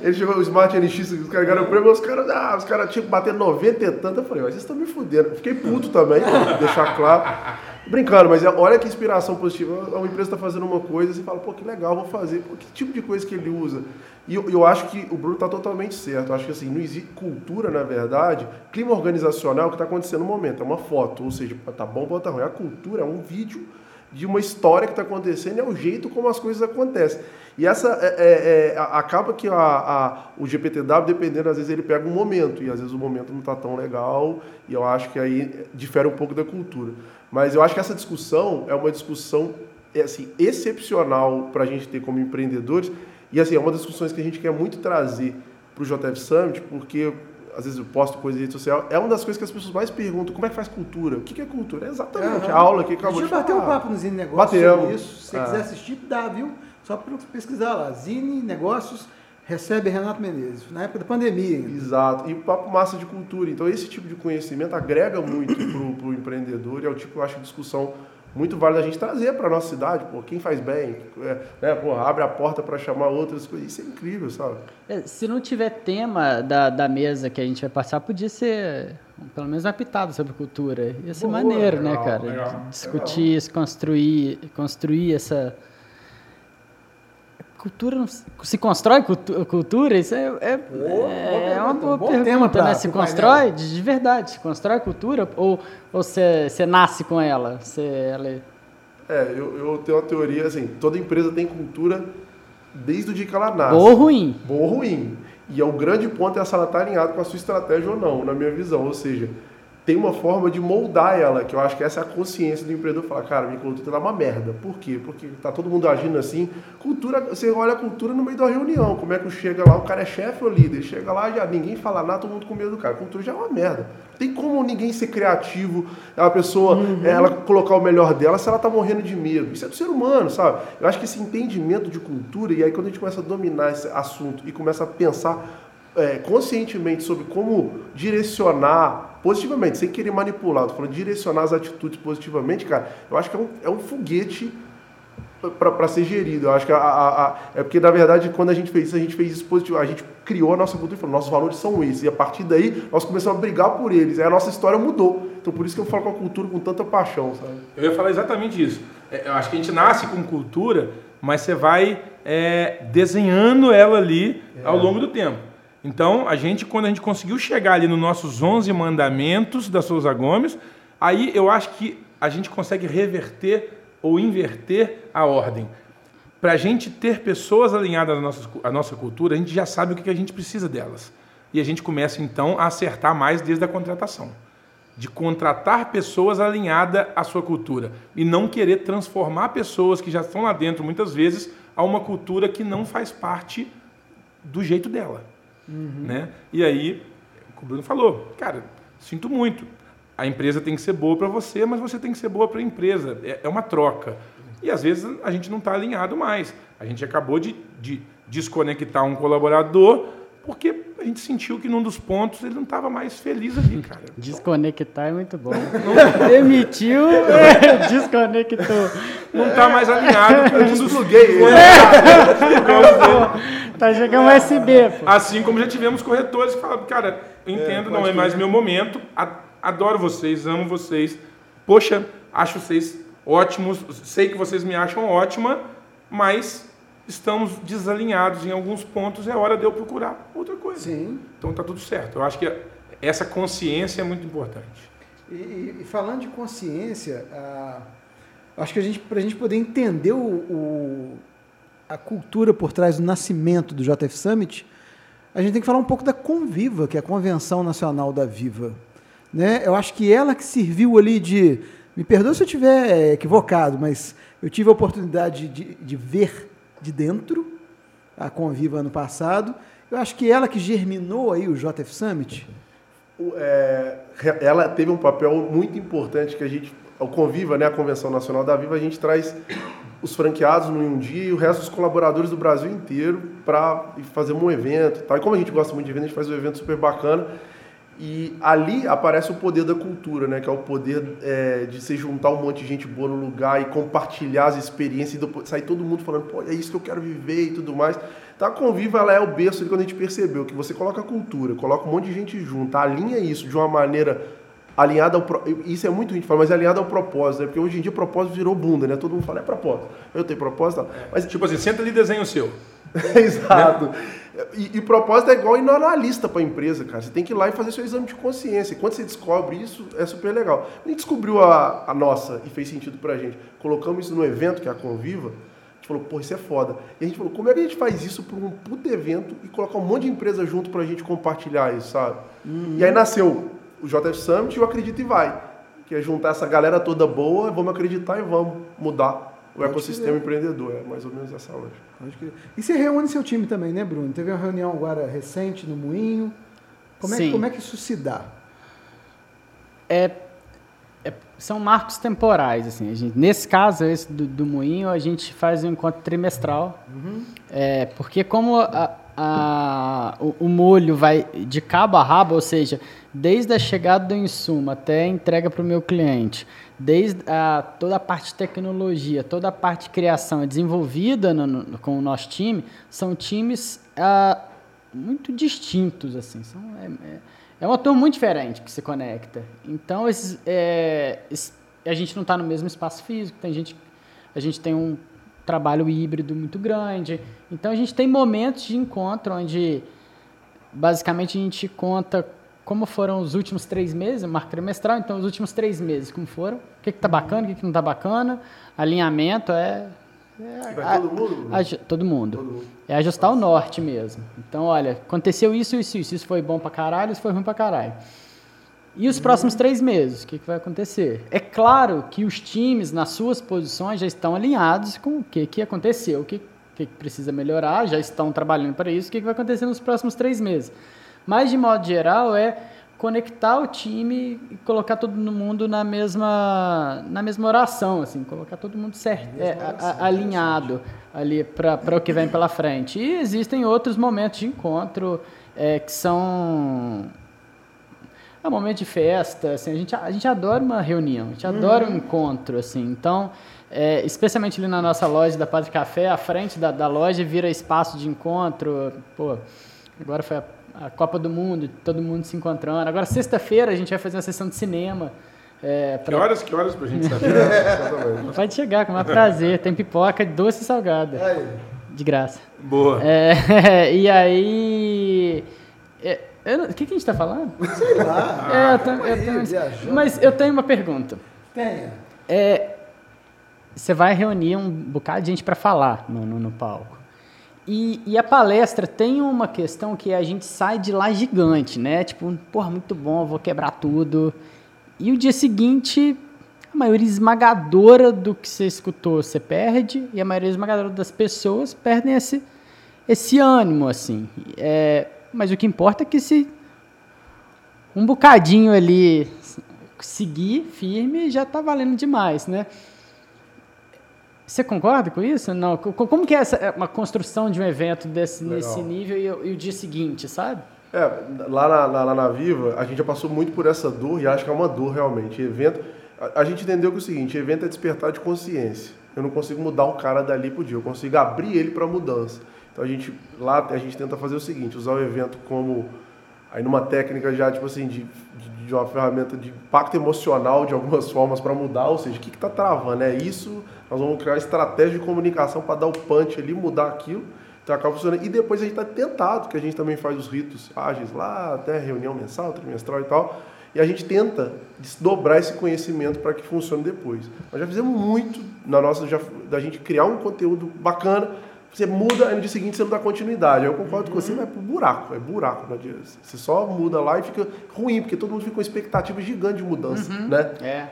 Ele chegou o Smart NX, os caras ganharam o prêmio, os caras, ah, os caras tinham que bater 90 e tanto. Eu falei, mas vocês estão me fudendo. Fiquei puto também, pra deixar claro. Brincando, mas é, olha que inspiração positiva. Uma empresa está fazendo uma coisa, você fala, pô, que legal, vou fazer. Pô, que tipo de coisa que ele usa? E eu, acho que o Bruno está totalmente certo. Eu acho que assim, não existe cultura, na verdade, clima organizacional que está acontecendo no momento. É uma foto, ou seja, tá bom ou tá ruim. A cultura é um vídeo de uma história que está acontecendo, é o jeito como as coisas acontecem. E essa é, é, é, acaba que a, a, o GPTW, dependendo, às vezes ele pega um momento, e às vezes o momento não está tão legal, e eu acho que aí difere um pouco da cultura. Mas eu acho que essa discussão é uma discussão é, assim, excepcional para a gente ter como empreendedores, e assim, é uma das discussões que a gente quer muito trazer para o JF Summit, porque às vezes eu posto coisa em rede social, é uma das coisas que as pessoas mais perguntam, como é que faz cultura? O que é cultura? É exatamente a aula que acabou de falar. A gente bateu um papo no Zine Negócios Batemos. sobre isso. Se você ah. quiser assistir, dá, viu? Só para pesquisar lá, Zine Negócios. recebe Renato Menezes, na época da pandemia. Ainda. Exato. E papo massa de cultura. Então, esse tipo de conhecimento agrega muito para o empreendedor e é o tipo, eu acho, de discussão muito válida a gente trazer para nossa cidade, pô, quem faz bem, é, né, pô, abre a porta para chamar outras coisas, isso é incrível, sabe? É, se não tiver tema da, da mesa que a gente vai passar, podia ser pelo menos uma pitada sobre cultura, ia ser Boa, maneiro, né, legal, né, cara? Legal, Discutir legal. construir, construir essa cultura se constrói cultura? Isso é, é, boa, é, é uma boa um pergunta, né? Se constrói de, de, verdade, se constrói cultura ou, ou você, você nasce com ela? Você, ela é... é, eu, eu tenho uma teoria assim, toda empresa tem cultura desde o dia que ela nasce. Boa ou ruim? Boa ou ruim. E é o grande ponto é se ela está alinhada com a sua estratégia ou não, na minha visão. Ou seja, tem uma forma de moldar ela, que eu acho que essa é a consciência do empreendedor. Falar, cara, minha cultura tá uma merda. Por quê? Porque tá todo mundo agindo assim. Cultura, você olha a cultura no meio da reunião. Como é que chega lá, o cara é chefe ou líder? Chega lá, já ninguém fala nada, todo mundo com medo do cara. A cultura já é uma merda. Tem como ninguém ser criativo, a pessoa, uhum. ela colocar o melhor dela se ela tá morrendo de medo. Isso é do ser humano, sabe? Eu acho que esse entendimento de cultura, e aí quando a gente começa a dominar esse assunto e começa a pensar é, conscientemente sobre como direcionar positivamente, sem querer manipular, tô falando direcionar as atitudes positivamente, cara, eu acho que é um, é um foguete para ser gerido. Eu acho que a, a, a, é porque, na verdade, quando a gente fez isso, a gente fez isso positivo. A gente criou a nossa cultura e falou, nossos valores são esses. E a partir daí, nós começamos a brigar por eles. Aí a nossa história mudou. Então, por isso que eu falo com a cultura com tanta paixão, sabe? Eu ia falar exatamente isso. É, eu acho que a gente nasce com cultura, mas você vai é, desenhando ela ali é. ao longo do tempo. Então, a gente, quando a gente conseguiu chegar ali nos nossos 11 mandamentos da Souza Gomes, aí eu acho que a gente consegue reverter ou inverter a ordem. Para a gente ter pessoas alinhadas à nossa, à nossa cultura, a gente já sabe o que a gente precisa delas. E a gente começa, então, a acertar mais desde a contratação. De contratar pessoas alinhadas à sua cultura. E não querer transformar pessoas que já estão lá dentro, muitas vezes, a uma cultura que não faz parte do jeito dela. Uhum. Né? E aí, o Bruno falou, cara, sinto muito. A empresa tem que ser boa para você, mas você tem que ser boa para a empresa. É, é, uma troca. E às vezes a gente não está alinhado mais. A gente acabou de, de desconectar um colaborador porque a gente sentiu que num dos pontos ele não estava mais feliz ali, cara. Desconectar é muito bom. Demitiu, desconectou. Não está mais alinhado. Eu despluguei. tá chegando um USB. Pô. Assim como já tivemos corretores que falaram, cara, eu entendo, é, não é mais meu momento, adoro vocês, amo vocês. Poxa, acho vocês ótimos, sei que vocês me acham ótima, mas estamos desalinhados em alguns pontos, é hora de eu procurar outra coisa. Sim. Então tá tudo certo. Eu acho que essa consciência é muito importante. E, e falando de consciência, ah, acho que a gente, para a gente poder entender o, o, a cultura por trás do nascimento do JF Summit, a gente tem que falar um pouco da Conviva, que é a Convenção Nacional da Viva. Né? Eu acho que ela que serviu ali de. Me perdoe se eu estiver equivocado, mas eu tive a oportunidade de, de ver de dentro, a Conviva ano passado. Eu acho que ela que germinou aí o JF Summit. É, ela teve um papel muito importante que a gente, o Conviva, né, a Convenção Nacional da Viva, a gente traz os franqueados no um dia e o resto dos colaboradores do Brasil inteiro para fazer um evento. Tá? E como a gente gosta muito de evento, a gente faz um evento super bacana. E ali aparece o poder da cultura, né? Que é o poder é, de se juntar um monte de gente boa no lugar e compartilhar as experiências e sair todo mundo falando, pô, é isso que eu quero viver e tudo mais. Então a Conviva ela é o berço de quando a gente percebeu que você coloca a cultura, coloca um monte de gente junto, alinha isso de uma maneira alinhada ao pro... isso é muito a gente fala, mas é alinhado ao propósito, né? Porque hoje em dia o propósito virou bunda, né? Todo mundo fala é propósito. Eu tenho propósito, mas tipo assim, senta ali e desenha o seu. Exato. Né? E, e propósito é igual ir no analista para a empresa, cara. Você tem que ir lá e fazer seu exame de consciência. E quando você descobre isso, é super legal. A gente descobriu a, a nossa e fez sentido para a gente. Colocamos isso no evento, que é a Conviva. A gente falou, pô, isso é foda. E a gente falou, como é que a gente faz isso para um puto evento e colocar um monte de empresa junto para a gente compartilhar isso, sabe? Uhum. E aí nasceu o JF Summit e o Acredita e Vai. Que é juntar essa galera toda boa, vamos acreditar e vamos mudar o ecossistema empreendedor, é mais ou menos essa lógica. E você reúne seu time também, né, Bruno? Teve uma reunião agora recente no Moinho. Como, é, como é que isso se dá? É, é, são marcos temporais, assim. Gente, nesse caso, esse do, do Moinho, a gente faz um encontro trimestral. Uhum. É, porque como a, a, o, o, molho vai de cabo a rabo, ou seja, desde a chegada do insumo até a entrega para o meu cliente, desde a, toda a parte de tecnologia, toda a parte de criação desenvolvida no, no, com o nosso time, são times ah, muito distintos, assim, são, é, é, é uma turma muito diferente que se conecta. Então, esses, é, a gente não está no mesmo espaço físico, tem gente, a gente tem um trabalho híbrido muito grande. Então a gente tem momentos de encontro onde basicamente a gente conta como foram os últimos três meses, marca trimestral, então os últimos três meses, como foram, o que está bacana, o que, que não está bacana, alinhamento é. é Vai todo mundo? A, a, todo mundo? todo mundo. É ajustar Nossa. o norte mesmo. Então, olha, aconteceu isso, isso, isso. Isso foi bom para caralho, isso foi ruim para caralho. E os próximos três meses, o que, que, vai acontecer? É claro que os times, nas suas posições, já estão alinhados com o que, que aconteceu, o que, que precisa melhorar, já estão trabalhando para isso, o que, que vai acontecer nos próximos três meses. Mas, de modo geral, é conectar o time e colocar todo mundo na mesma, na mesma oração, assim, colocar todo mundo certo, é, alinhado ali para o que vem pela frente. E existem outros momentos de encontro é, que são é um momento de festa, assim, a gente, a gente adora uma reunião, a gente adora um uhum. encontro, assim, então, é, especialmente ali na nossa loja da Padre Café, a frente da, da loja vira espaço de encontro, pô, agora foi a, a, Copa do Mundo, todo mundo se encontrando, agora sexta-feira a gente vai fazer uma sessão de cinema, é, pra... Que horas, que horas pra gente saber? Pode chegar, com o maior prazer, tem pipoca doce e salgada, de graça. Boa. É, e aí... É, o que, que, a gente está falando? Sei lá. É, eu tô, eu mas eu tenho uma pergunta. Tenha. É, você vai reunir um bocado de gente para falar no, no, no palco. E, e, a palestra tem uma questão que a gente sai de lá gigante, né? Tipo, porra, muito bom, vou quebrar tudo. E o dia seguinte, a maioria esmagadora do que você escutou você perde, e a maioria esmagadora das pessoas perdem esse, esse ânimo, assim. É, mas o que importa é que se um bocadinho ali seguir firme já está valendo demais, né? Você concorda com isso? Não. Como que é essa, uma construção de um evento desse, nesse nível e, e, o dia seguinte, sabe? É, lá na, lá na Viva, a gente já passou muito por essa dor e acho que é uma dor realmente. Evento, a, a gente entendeu que é o seguinte, evento é despertar de consciência. Eu não consigo mudar o cara dali pro dia, eu consigo abrir ele para mudança. Então a gente lá a gente tenta fazer o seguinte, usar o evento como aí numa técnica já tipo assim de, de, uma ferramenta de impacto emocional de algumas formas para mudar, ou seja, o que está travando? É isso, nós vamos criar estratégia de comunicação para dar o punch ali, mudar aquilo. Então acaba funcionando. E depois a gente está tentado, que a gente também faz os ritos ágeis lá, até reunião mensal, trimestral e tal. E a gente tenta desdobrar esse conhecimento para que funcione depois. Nós já fizemos muito na nossa, já, da gente criar um conteúdo bacana, você muda, e no dia seguinte você não dá continuidade. Eu concordo uhum. com você, mas é pro buraco, é buraco. Né? Você só muda lá e fica ruim, porque todo mundo fica com expectativa gigante de mudança, uhum. né? É.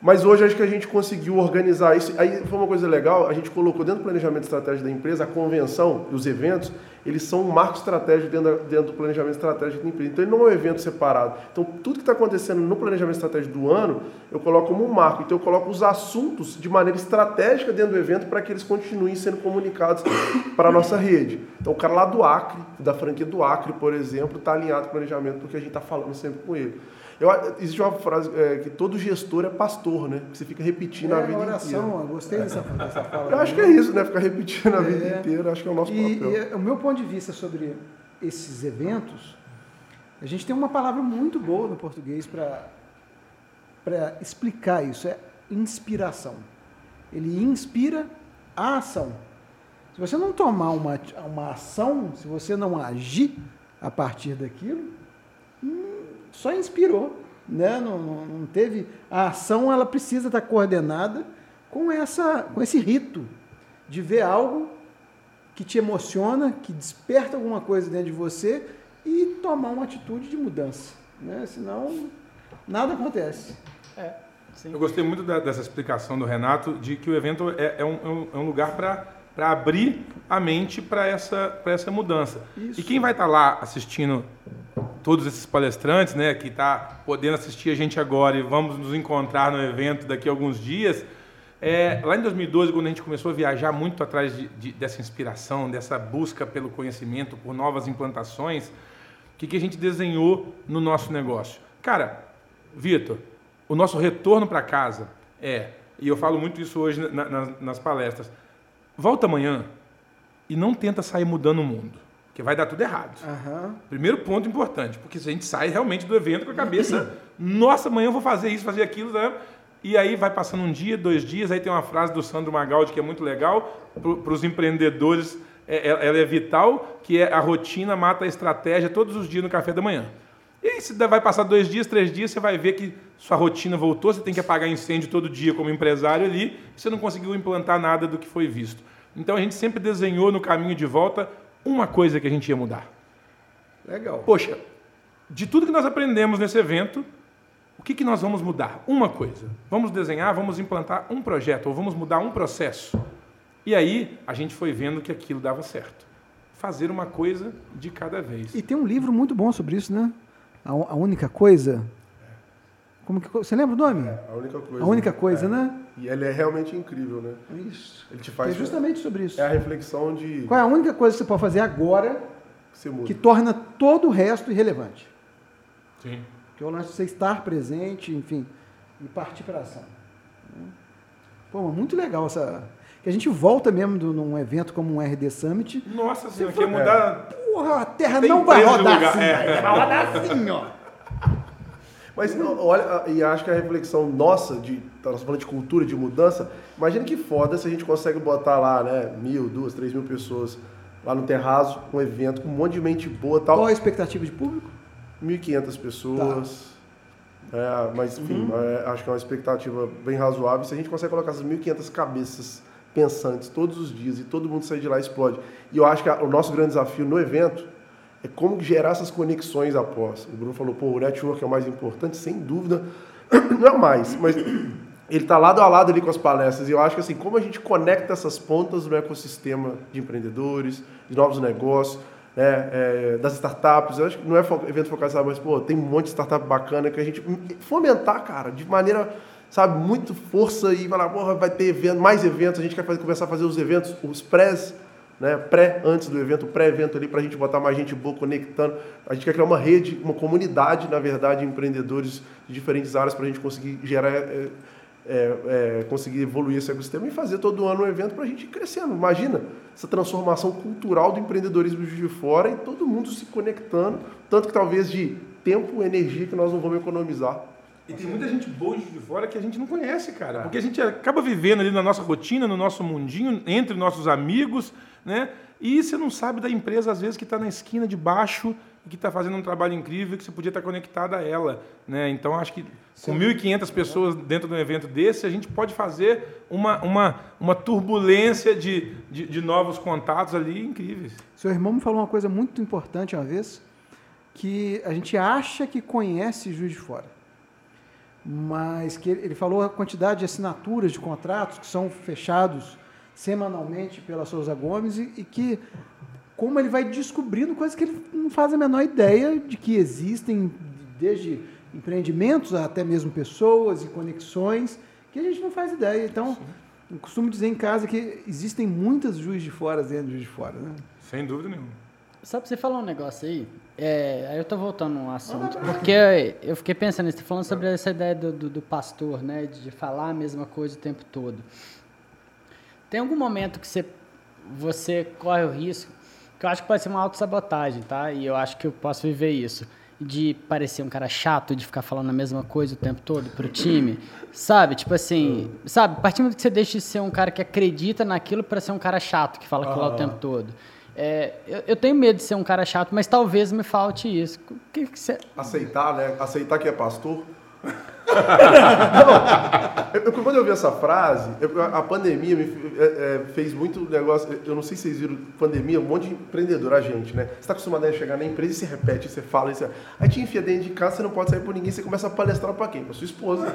Mas hoje acho que a gente conseguiu organizar isso. Aí foi uma coisa legal, a gente colocou dentro do planejamento estratégico da empresa a convenção e os eventos, eles são um marco estratégico dentro, dentro do planejamento estratégico da empresa. Então ele não é um evento separado. Então tudo que está acontecendo no planejamento estratégico do ano, eu coloco como um marco. Então eu coloco os assuntos de maneira estratégica dentro do evento para que eles continuem sendo comunicados para a nossa rede. Então o cara lá do Acre, da franquia do Acre, por exemplo, está alinhado com o planejamento porque a gente está falando sempre com ele. Eu, existe uma frase é, que todo gestor é pastor, né? Que você fica repetindo é, a vida oração, inteira. Eu gostei dessa, dessa fala. Eu acho que é isso, né? Ficar repetindo a vida é. inteira, acho que é o nosso e, papel. E o meu ponto de vista sobre esses eventos, a gente tem uma palavra muito boa no português para explicar isso, é inspiração. Ele inspira a ação. Se você não tomar uma, uma ação, se você não agir a partir daquilo, hum, só inspirou, né? Não, não, não, teve a ação, ela precisa estar coordenada com essa, com esse rito de ver algo que te emociona, que desperta alguma coisa dentro de você e tomar uma atitude de mudança, né? Senão nada acontece. É, Eu gostei muito da, dessa explicação do Renato de que o evento é, é, um, é um, lugar para para abrir a mente para essa, essa mudança. Isso. E quem vai estar tá lá assistindo todos esses palestrantes, né, que está podendo assistir a gente agora e vamos nos encontrar no evento daqui a alguns dias, É, lá em 2012, quando a gente começou a viajar muito atrás de, de, dessa inspiração, dessa busca pelo conhecimento, por novas implantações, o que, que a gente desenhou no nosso negócio? Cara, Vitor, o nosso retorno para casa é, e eu falo muito isso hoje na, na, nas palestras, volta amanhã e não tenta sair mudando o mundo, que vai dar tudo errado. Aham. Primeiro ponto importante, porque se a gente sai realmente do evento com a cabeça, nossa, amanhã eu vou fazer isso, fazer aquilo, né? E aí vai passando um dia, dois dias, aí tem uma frase do Sandro Magaldi que é muito legal para os empreendedores, é- ela é vital, que é a rotina mata a estratégia todos os dias no café da manhã. E aí, se vai passar dois dias, três dias, você vai ver que sua rotina voltou, você tem que apagar incêndio todo dia como empresário ali, você não conseguiu implantar nada do que foi visto. Então a gente sempre desenhou no caminho de volta uma coisa que a gente ia mudar. Legal. Poxa, de tudo que nós aprendemos nesse evento, o que, que nós vamos mudar? Uma coisa. Vamos desenhar, vamos implantar um projeto, ou vamos mudar um processo. E aí a gente foi vendo que aquilo dava certo. Fazer uma coisa de cada vez. E tem um livro muito bom sobre isso, né? A, a única coisa. Como que, você lembra o nome? A única coisa. A única coisa, É. né? E ele é realmente incrível, né? Isso. Ele te É faz. justamente sobre isso. É a reflexão de. Qual é a única coisa que você pode fazer agora que você muda. que torna todo o resto irrelevante? Sim. Que é o lance de você estar presente, enfim, e partir para a ação. Pô, mas muito legal essa. Que a gente volta mesmo do, num evento como um RD Summit. Nossa senhora, quer mudar. Porra, a Terra Tem não vai rodar lugar, assim, é. vai rodar assim, ó. Mas olha, e acho que a reflexão nossa, de, tá, nós falando de cultura, de mudança, imagina que foda se a gente consegue botar lá, né, mil, duas, três mil pessoas lá no terraço, um evento com um monte de mente boa tal. Qual a expectativa de público? 1.500 pessoas. É, mas, enfim, é, acho que é uma expectativa bem razoável. Se a gente consegue colocar essas 1.500 cabeças pensantes todos os dias e todo mundo sair de lá explode. E eu acho que a- o nosso grande desafio no evento é como gerar essas conexões após. O Bruno falou, pô, o network é o mais importante, sem dúvida. Não é o mais, mas ele está lado a lado ali com as palestras. E eu acho que assim, como a gente conecta essas pontas no ecossistema de empreendedores, de novos negócios, né, é, das startups. Eu acho que não é evento focado, mas pô, tem um monte de startup bacana que a gente fomentar, cara, de maneira, sabe, muito força e falar, porra, vai ter evento, mais eventos, a gente quer fazer, começar a fazer os eventos, os prés, né, pré antes do evento, pré-evento ali para a gente botar mais gente boa conectando. A gente quer criar uma rede, uma comunidade, na verdade, de empreendedores de diferentes áreas para a gente conseguir gerar é, é, é, conseguir evoluir esse ecossistema e fazer todo ano um evento para a gente ir crescendo. Imagina essa transformação cultural do empreendedorismo de fora e todo mundo se conectando, tanto que talvez de tempo energia que nós não vamos economizar. E tem muita gente boa de fora que a gente não conhece, cara. Porque a gente acaba vivendo ali na nossa rotina, no nosso mundinho, entre nossos amigos, né? E você não sabe da empresa, às vezes, que está na esquina de baixo e que está fazendo um trabalho incrível que você podia estar conectado a ela, né? Então, acho que com 1.500 pessoas dentro de um evento desse, a gente pode fazer uma, uma, uma turbulência de, de, de novos contatos ali incríveis. Seu irmão me falou uma coisa muito importante uma vez, que a gente acha que conhece Juiz de Fora. Mas que ele falou a quantidade de assinaturas de contratos que são fechados semanalmente pela Souza Gomes e, e que como ele vai descobrindo coisas que ele não faz a menor ideia de que existem, desde empreendimentos até mesmo pessoas e conexões, que a gente não faz ideia. Então, eu costumo dizer em casa que existem muitas Juiz de Fora dentro de Juiz de Fora. Né? Sem dúvida nenhuma. Sabe, você falou um negócio aí, é, aí eu tô voltando no assunto, porque eu fiquei pensando, você tá falando sobre essa ideia do, do, do pastor, né, de falar a mesma coisa o tempo todo. Tem algum momento que você, você corre o risco, que eu acho que pode ser uma autossabotagem, tá? E eu acho que eu posso viver isso, de parecer um cara chato, de ficar falando a mesma coisa o tempo todo pro time, sabe? Tipo assim, sabe? A partir do momento que você deixa de ser um cara que acredita naquilo para ser um cara chato, que fala aquilo lá o tempo todo. É, eu, eu tenho medo de ser um cara chato, mas talvez me falte isso. O que, que você. Aceitar, né? Aceitar que é pastor. não, eu, quando eu vi essa frase, eu- a pandemia me é, é, fez muito negócio. Eu não sei se vocês viram, pandemia, um monte de empreendedor, a gente, né? Você está acostumado a chegar na empresa e você repete, você fala, você... aí te enfia dentro de casa, você não pode sair por ninguém, você começa a palestrar para quem? Para sua esposa,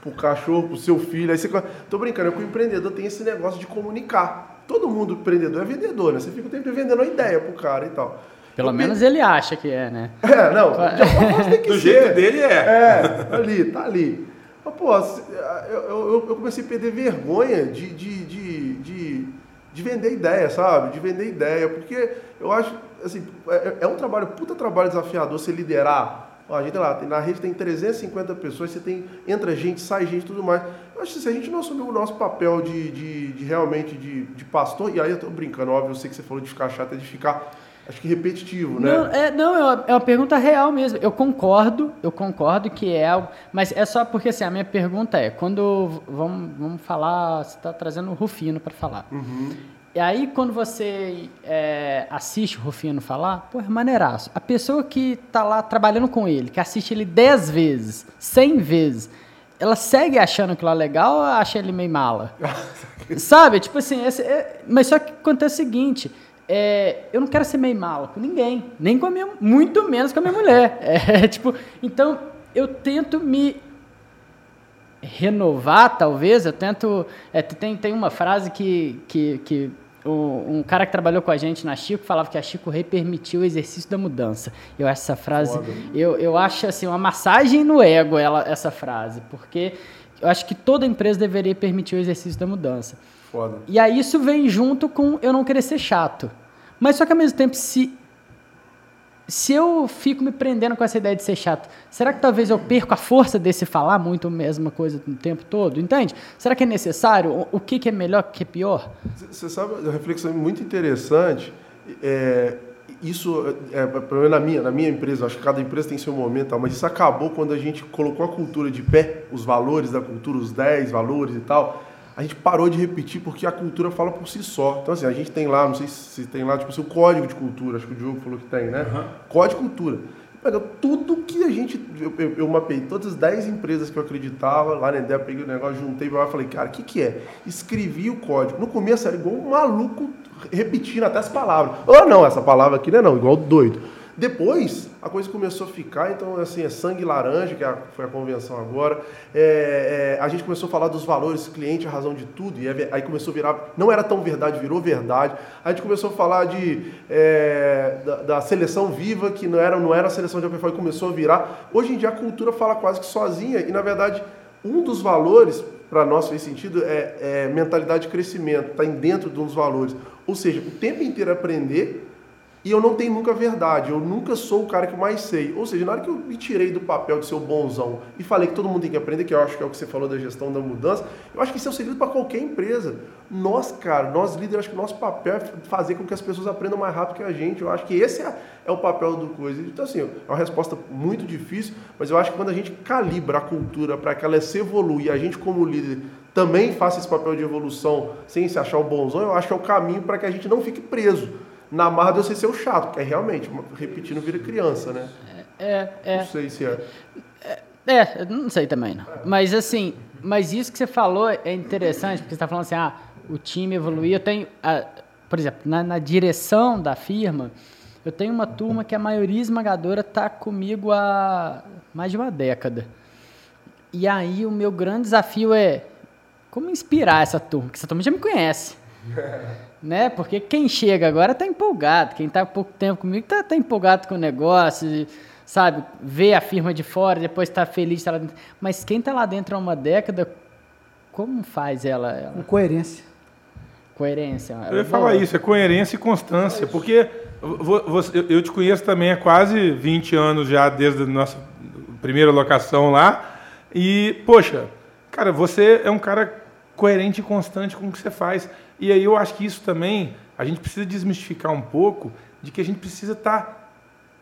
pro cachorro, pro seu filho. Aí você. Tô brincando, é que o empreendedor tem esse negócio de comunicar. Todo mundo empreendedor é vendedor, né? Você fica o tempo vendendo uma ideia pro cara e tal. Pelo menos ele acha que é, né? é, não, de alguma forma tem que Do ser. jeito dele é. É, ali, tá ali. Mas, pô, eu, eu, eu, comecei a perder vergonha de, de, de, de, de vender ideia, sabe? De vender ideia, porque eu acho, assim, é, é um trabalho, puta trabalho desafiador você liderar Ó, a gente lá, na rede tem 350 pessoas, você tem, entra gente, sai gente tudo mais. Eu acho que se a gente não assumir o nosso papel de, de, de realmente de, de, pastor, e aí eu tô brincando, óbvio, eu sei que você falou de ficar chato, é de ficar, acho que repetitivo, né? Não, é, não, é uma, é uma pergunta real mesmo. Eu concordo, eu concordo que é algo, mas é só porque assim, a minha pergunta é, quando, vamos, vamos falar, você está trazendo o Rufino para falar. Uhum. E aí, quando você é, assiste o Rufino falar, pô, é maneiraço. A pessoa que tá lá trabalhando com ele, que assiste ele 10 vezes, 100 vezes, ela segue achando aquilo lá legal ou acha ele meio mala? Sabe? Tipo assim, esse, é, mas só que acontece o seguinte, é, eu não quero ser meio mala com ninguém, nem com a minha, muito menos com a minha mulher. É, tipo, então, eu tento me renovar, talvez. Eu tento. É, tem, tem uma frase que, que, que o, um cara que trabalhou com a gente na Chico falava que a Chico Rei permitiu o exercício da mudança. Eu acho essa frase. Eu, eu acho assim, uma massagem no ego ela, essa frase, porque eu acho que toda empresa deveria permitir o exercício da mudança. Foda. E aí isso vem junto com eu não querer ser chato. Mas só que ao mesmo tempo, se se eu fico me prendendo com essa ideia de ser chato, será que talvez eu perco a força desse falar muito a mesma coisa o tempo todo? Entende? Será que é necessário? O que, é melhor, o que é pior? Você sabe, uma reflexão muito interessante. É, isso, é, pelo menos na minha, na minha empresa, acho que cada empresa tem seu momento, mas isso acabou quando a gente colocou a cultura de pé, os valores da cultura, os 10 valores e tal a gente parou de repetir porque a cultura fala por si só. Então, assim, a gente tem lá, não sei se tem lá, tipo, o código de cultura, acho que o Diogo falou que tem, né? Uhum. Código de cultura. Pega tudo que a gente. Eu, eu, eu, mapeei todas as 10 empresas que eu acreditava, lá na ideia, peguei o negócio, juntei e falei, cara, o que, que é? Escrevi o código. No começo era igual um maluco repetindo até as palavras. Oh, não, essa palavra aqui não é não, igual doido. Depois, a coisa começou a ficar, então, assim, é sangue laranja, que é foi a convenção agora. É, é, a gente começou a falar dos valores, cliente, a razão de tudo, e aí começou a virar, não era tão verdade, virou verdade. A gente começou a falar de, é, da, da, seleção viva, que não era, não era a seleção de Open começou a virar. Hoje em dia a cultura fala quase que sozinha, e na verdade, um dos valores, para nós fez sentido, é, é mentalidade de crescimento, está dentro de uns valores. Ou seja, o tempo inteiro aprender e eu não tenho nunca verdade, eu nunca sou o cara que mais sei. Ou seja, na hora que eu me tirei do papel de ser o bonzão e falei que todo mundo tem que aprender, que eu acho que é o que você falou da gestão da mudança, eu acho que isso é o um segredo para qualquer empresa. Nós, cara, nós líderes, acho que o nosso papel é fazer com que as pessoas aprendam mais rápido que a gente. Eu acho que esse é, é o papel do coisa. Então, assim, é uma resposta muito difícil, mas eu acho que quando a gente calibra a cultura para que ela se evolua e a gente, como líder, também faça esse papel de evolução sem se achar o bonzão, eu acho que é o caminho para que a gente não fique preso na marra de você ser o chato, porque é realmente, repetindo, vira criança, né? É, é. Não sei se é. É, é não sei também, não. Mas assim, mas isso que você falou é interessante, porque você está falando assim, ah, o time evoluiu. Eu tenho, ah, por exemplo, na, na, direção da firma, eu tenho uma turma que a maioria esmagadora está comigo há mais de uma década. E aí o meu grande desafio é como inspirar essa turma, porque essa turma já me conhece. né? Porque quem chega agora está empolgado, quem está há pouco tempo comigo está tá empolgado com o negócio, sabe? Vê a firma de fora, depois está feliz, tá lá dentro. Mas quem está lá dentro há uma década, como faz ela? ela? Com coerência. Coerência. Eu ia falar isso, é coerência e constância, porque eu te conheço também há quase 20 anos já, desde a nossa primeira locação lá, e, poxa, cara, você é um cara coerente e constante com o que você faz. E aí eu acho que isso também, a gente precisa desmistificar um pouco de que a gente precisa estar tá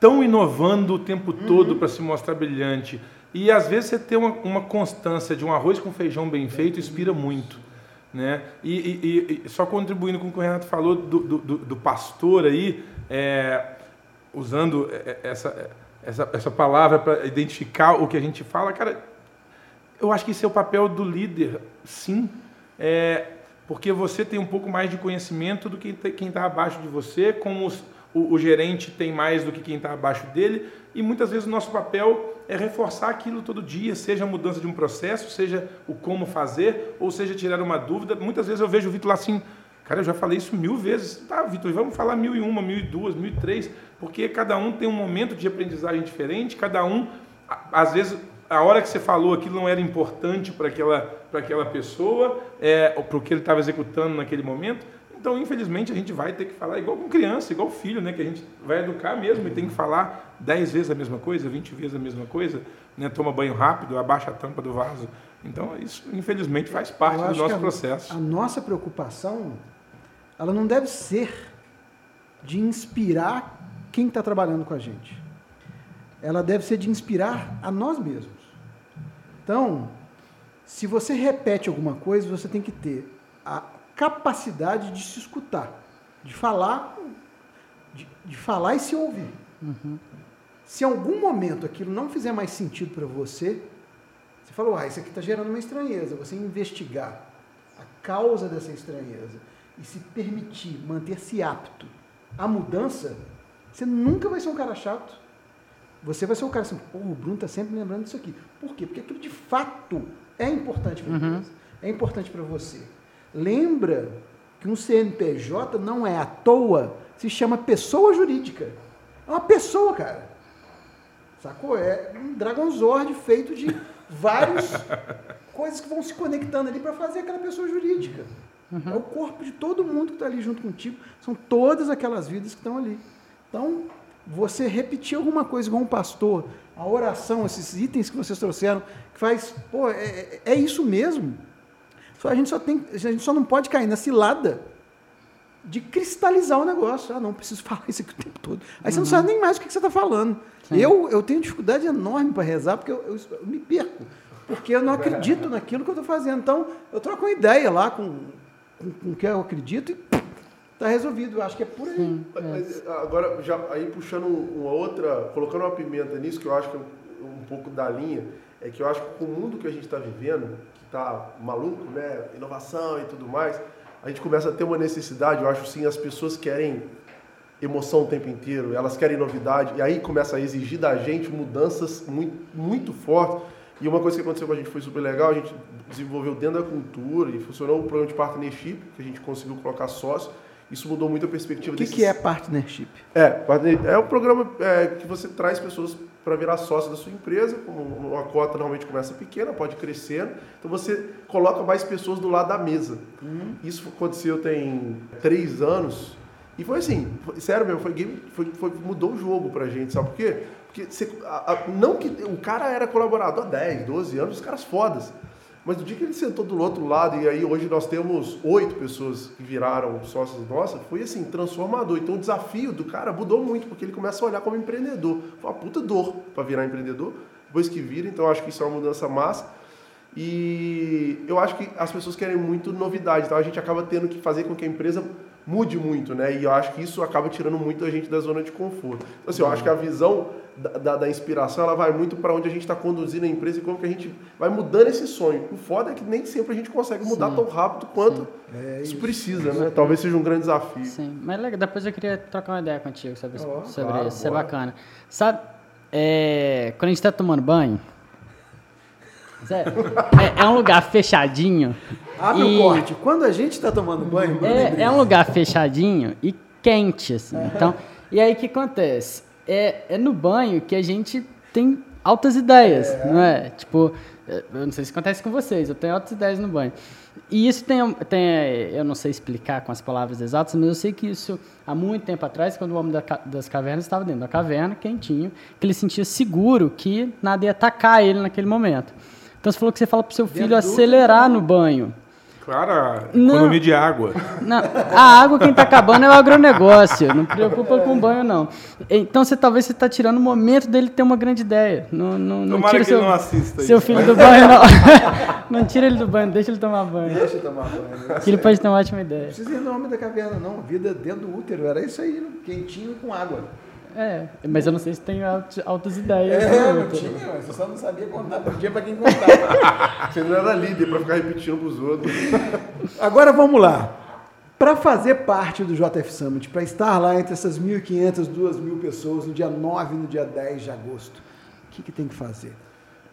tão inovando o tempo todo uhum. para se mostrar brilhante. E às vezes você ter uma, uma, constância de um arroz com feijão bem feito inspira muito. Né? E, e, e só contribuindo com o que o Renato falou do, do, do pastor aí, é, usando essa, essa, essa palavra para identificar o que a gente fala, cara, eu acho que esse é o papel do líder, sim. É, porque você tem um pouco mais de conhecimento do que quem está abaixo de você, como os, o, o, gerente tem mais do que quem está abaixo dele, e muitas vezes o nosso papel é reforçar aquilo todo dia, seja a mudança de um processo, seja o como fazer, ou seja tirar uma dúvida. Muitas vezes eu vejo o Vitor lá assim, cara, eu já falei isso mil vezes. Tá, Vitor, vamos falar mil e uma, mil e duas, mil e três, porque cada um tem um momento de aprendizagem diferente, cada um, às vezes a hora que você falou aquilo não era importante para aquela, para aquela pessoa, é, para o que ele estava executando naquele momento. Então, infelizmente, a gente vai ter que falar igual com criança, igual filho, né? Que a gente vai educar mesmo e tem que falar 10 vezes a mesma coisa, 20 vezes a mesma coisa, né? Toma banho rápido, abaixa a tampa do vaso. Então, isso, infelizmente, faz parte do nosso a, processo. A nossa preocupação, ela não deve ser de inspirar quem está trabalhando com a gente. Ela deve ser de inspirar a nós mesmos. Então, se você repete alguma coisa, você tem que ter a capacidade de se escutar, de falar, de, de falar e se ouvir. Uhum. Se em algum momento aquilo não fizer mais sentido para você, você falou, ah, isso aqui está gerando uma estranheza. Você investigar a causa dessa estranheza e se permitir manter-se apto à mudança, você nunca vai ser um cara chato. Você vai ser um cara assim, pô, o Bruno está sempre lembrando disso aqui. Por quê? Porque aquilo de fato é importante para uhum. é importante para você. Lembra que um CNPJ não é à toa, se chama pessoa jurídica. É uma pessoa, cara. Sacou? É um Dragonzord feito de várias coisas que vão se conectando ali para fazer aquela pessoa jurídica. Uhum. É o corpo de todo mundo que está ali junto contigo. São todas aquelas vidas que estão ali. Então, você repetir alguma coisa com um pastor, a oração, esses itens que vocês trouxeram, que faz, pô, é, é, é isso mesmo. Só, a, gente só tem, a gente só não pode cair na cilada de cristalizar o negócio. Ah, não, preciso falar isso aqui o tempo todo. Aí uhum. você não uhum. sabe nem mais o que você está falando. Eu, eu tenho dificuldade enorme para rezar, porque eu, eu, eu, me perco. Porque eu não acredito naquilo que eu estou fazendo. Então, eu troco uma ideia lá com, com, com o que eu acredito e está resolvido. Eu acho que é por aí. Sim, é. Agora, já aí puxando uma outra, colocando uma pimenta nisso, que eu acho que é um pouco da linha, é que eu acho que com o mundo que a gente está vivendo, que está maluco, né? Inovação e tudo mais, a gente começa a ter uma necessidade, eu acho sim, as pessoas querem emoção o tempo inteiro, elas querem novidade, e aí começa a exigir da gente mudanças muito, muito fortes. E uma coisa que aconteceu com a gente foi super legal, a gente desenvolveu dentro da cultura e funcionou um programa de partnership, que a gente conseguiu colocar sócio. Isso mudou muito a perspectiva O que, desses... que é partnership? É, é um programa é, que você traz pessoas para virar sócio da sua empresa, uma cota normalmente começa pequena, pode crescer, então você coloca mais pessoas do lado da mesa. Uhum. Isso aconteceu tem três anos, e foi assim, foi, sério mesmo, foi, game, foi, foi, mudou o jogo pra gente, sabe por quê? Porque você, a, a, não que o cara era colaborador há 10, 12 anos, os caras fodas. Mas no dia que ele sentou do outro lado, e aí hoje nós temos oito pessoas que viraram sócios nossas, foi assim, transformador. Então o desafio do cara mudou muito, porque ele começa a olhar como empreendedor. Foi uma puta dor para virar empreendedor, depois que vira, então acho que isso é uma mudança massa. E eu acho que as pessoas querem muito novidade, então a gente acaba tendo que fazer com que a empresa mude muito, né? E eu acho que isso acaba tirando muito a gente da zona de conforto. Então, assim, eu acho que a visão da, da, da inspiração, ela vai muito para onde a gente está conduzindo a empresa e como que a gente vai mudando esse sonho. O foda é que nem sempre a gente consegue mudar Sim. tão rápido quanto é isso, isso, precisa, né? Talvez seja um grande desafio. Sim, mas legal, depois eu queria trocar uma ideia contigo sobre, oh, sobre claro, isso, isso é bacana. Sabe, é, quando a gente está tomando banho, é, é, um lugar fechadinho. Abre e... o corte. Quando a gente está tomando banho, é, é, um lugar fechadinho e quente, assim. Então, e aí o que acontece? É, é no banho que a gente tem altas ideias, é. não é? Tipo, eu não sei se acontece com vocês, eu tenho altas ideias no banho. E isso tem, tem, eu não sei explicar com as palavras exatas, mas eu sei que isso, há muito tempo atrás, quando o Homem das Cavernas estava dentro da caverna, quentinho, que ele sentia seguro que nada ia atacar ele naquele momento. Então você falou que você fala pro seu filho acelerar no banho. Claro, economia de água. Não, a água quem está acabando é o agronegócio. Não preocupa com o banho, não. Então você talvez você está tirando o momento dele ter uma grande ideia. Não, não, não tira seu, não assista seu isso. filho do banho, não. não tira ele do banho, deixa ele tomar banho. Deixa ele tomar banho. Que ele pode ter uma ótima ideia. Não precisa ir no homem da caverna, não. Vida dentro do útero, era isso aí, quentinho com água. É, mas eu não sei se tem altas ideias. É, não tinha, mas você só não sabia contar, podia para quem contava. você não era líder para ficar repetindo para os outros. Agora vamos lá. Para fazer parte do JF Summit, para estar lá entre essas 1.500, 2.000 pessoas no dia 9 e no dia 10 de agosto, o que, que tem que fazer?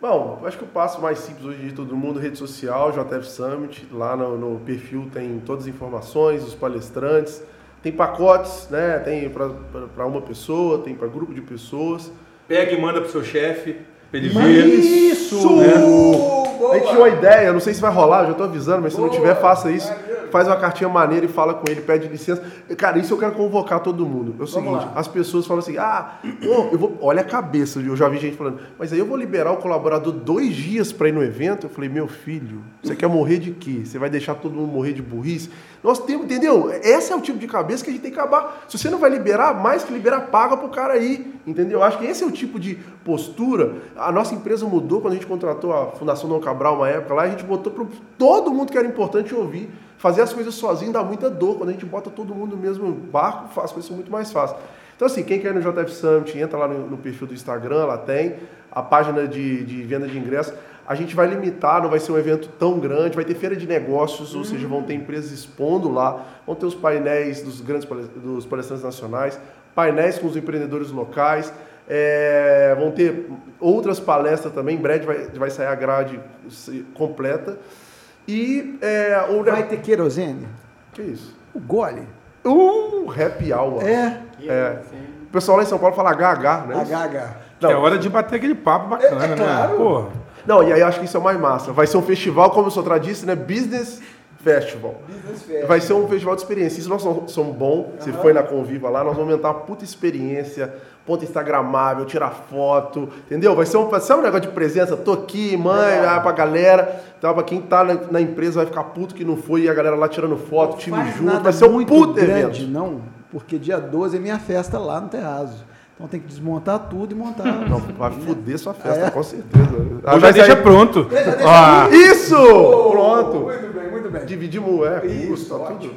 Bom, acho que o passo mais simples hoje de todo mundo, rede social, JF Summit, lá no, no perfil tem todas as informações, os palestrantes, tem pacotes, né? Tem para uma pessoa, tem para grupo de pessoas. Pega e manda pro seu chefe, pra ele ver. Isso, Isso! Né? A gente tinha uma ideia, não sei se vai rolar, eu já tô avisando, mas se não tiver, faça isso. Faz uma cartinha maneira e fala com ele, pede licença. Cara, isso eu quero convocar todo mundo. É o seguinte, as pessoas falam assim, ah, pô, eu vou. Olha a cabeça, eu já vi gente falando, mas aí eu vou liberar o colaborador dois dias para ir no evento. Eu falei, meu filho, você quer morrer de quê? Você vai deixar todo mundo morrer de burrice? Nós temos, entendeu? Esse é o tipo de cabeça que a gente tem que acabar. Se você não vai liberar, mais que liberar, paga pro cara aí. Entendeu? Acho que esse é o tipo de postura. A nossa empresa mudou quando a gente contratou a Fundação Dom Cabral uma época lá, a gente botou para todo mundo que era importante ouvir. Fazer as coisas sozinho dá muita dor. Quando a gente bota todo mundo no mesmo barco, faz as coisas muito mais fáceis. Então, assim, quem quer ir no JF Summit, entra lá no, no perfil do Instagram, lá tem a página de, de venda de ingressos. A gente vai limitar, não vai ser um evento tão grande, vai ter feira de negócios, ou seja, vão ter empresas expondo lá, vão ter os painéis dos grandes dos palestrantes nacionais, painéis com os empreendedores locais, é, vão ter outras palestras também, em breve vai, vai sair a grade completa. E é, o... Vai ter querosene? Que isso? O gole. Uh, happy hour. É. é. O pessoal lá em São Paulo fala HH, né? HH. Não. É hora de bater aquele papo bacana, é, é claro. né? Porra. Não, e aí eu acho que isso é mais massa. Vai ser um festival, como o Sotra disse, né? Business Festival. Business Festival. Vai ser um festival de experiência. Isso nós somos bom. Você uhum. foi na Conviva lá, nós vamos aumentar uma puta experiência, ponto instagramável, tirar foto, entendeu? Vai ser um, vai ser um negócio de presença. Tô aqui, mãe, é. pra galera. Então, pra quem tá na, na, empresa vai ficar puto que não foi e a galera lá tirando foto, não time junto. Vai ser um puto grande, evento. Não, porque dia 12 é minha festa lá no Terraço. Então tem que desmontar tudo e montar. Não, vai foder sua festa, é. com certeza. Ah, já deixa pronto. Já deixa ah. Isso! Oh, pronto. Muito bem, muito bem. Dividimos, é, isso, custo, tudo.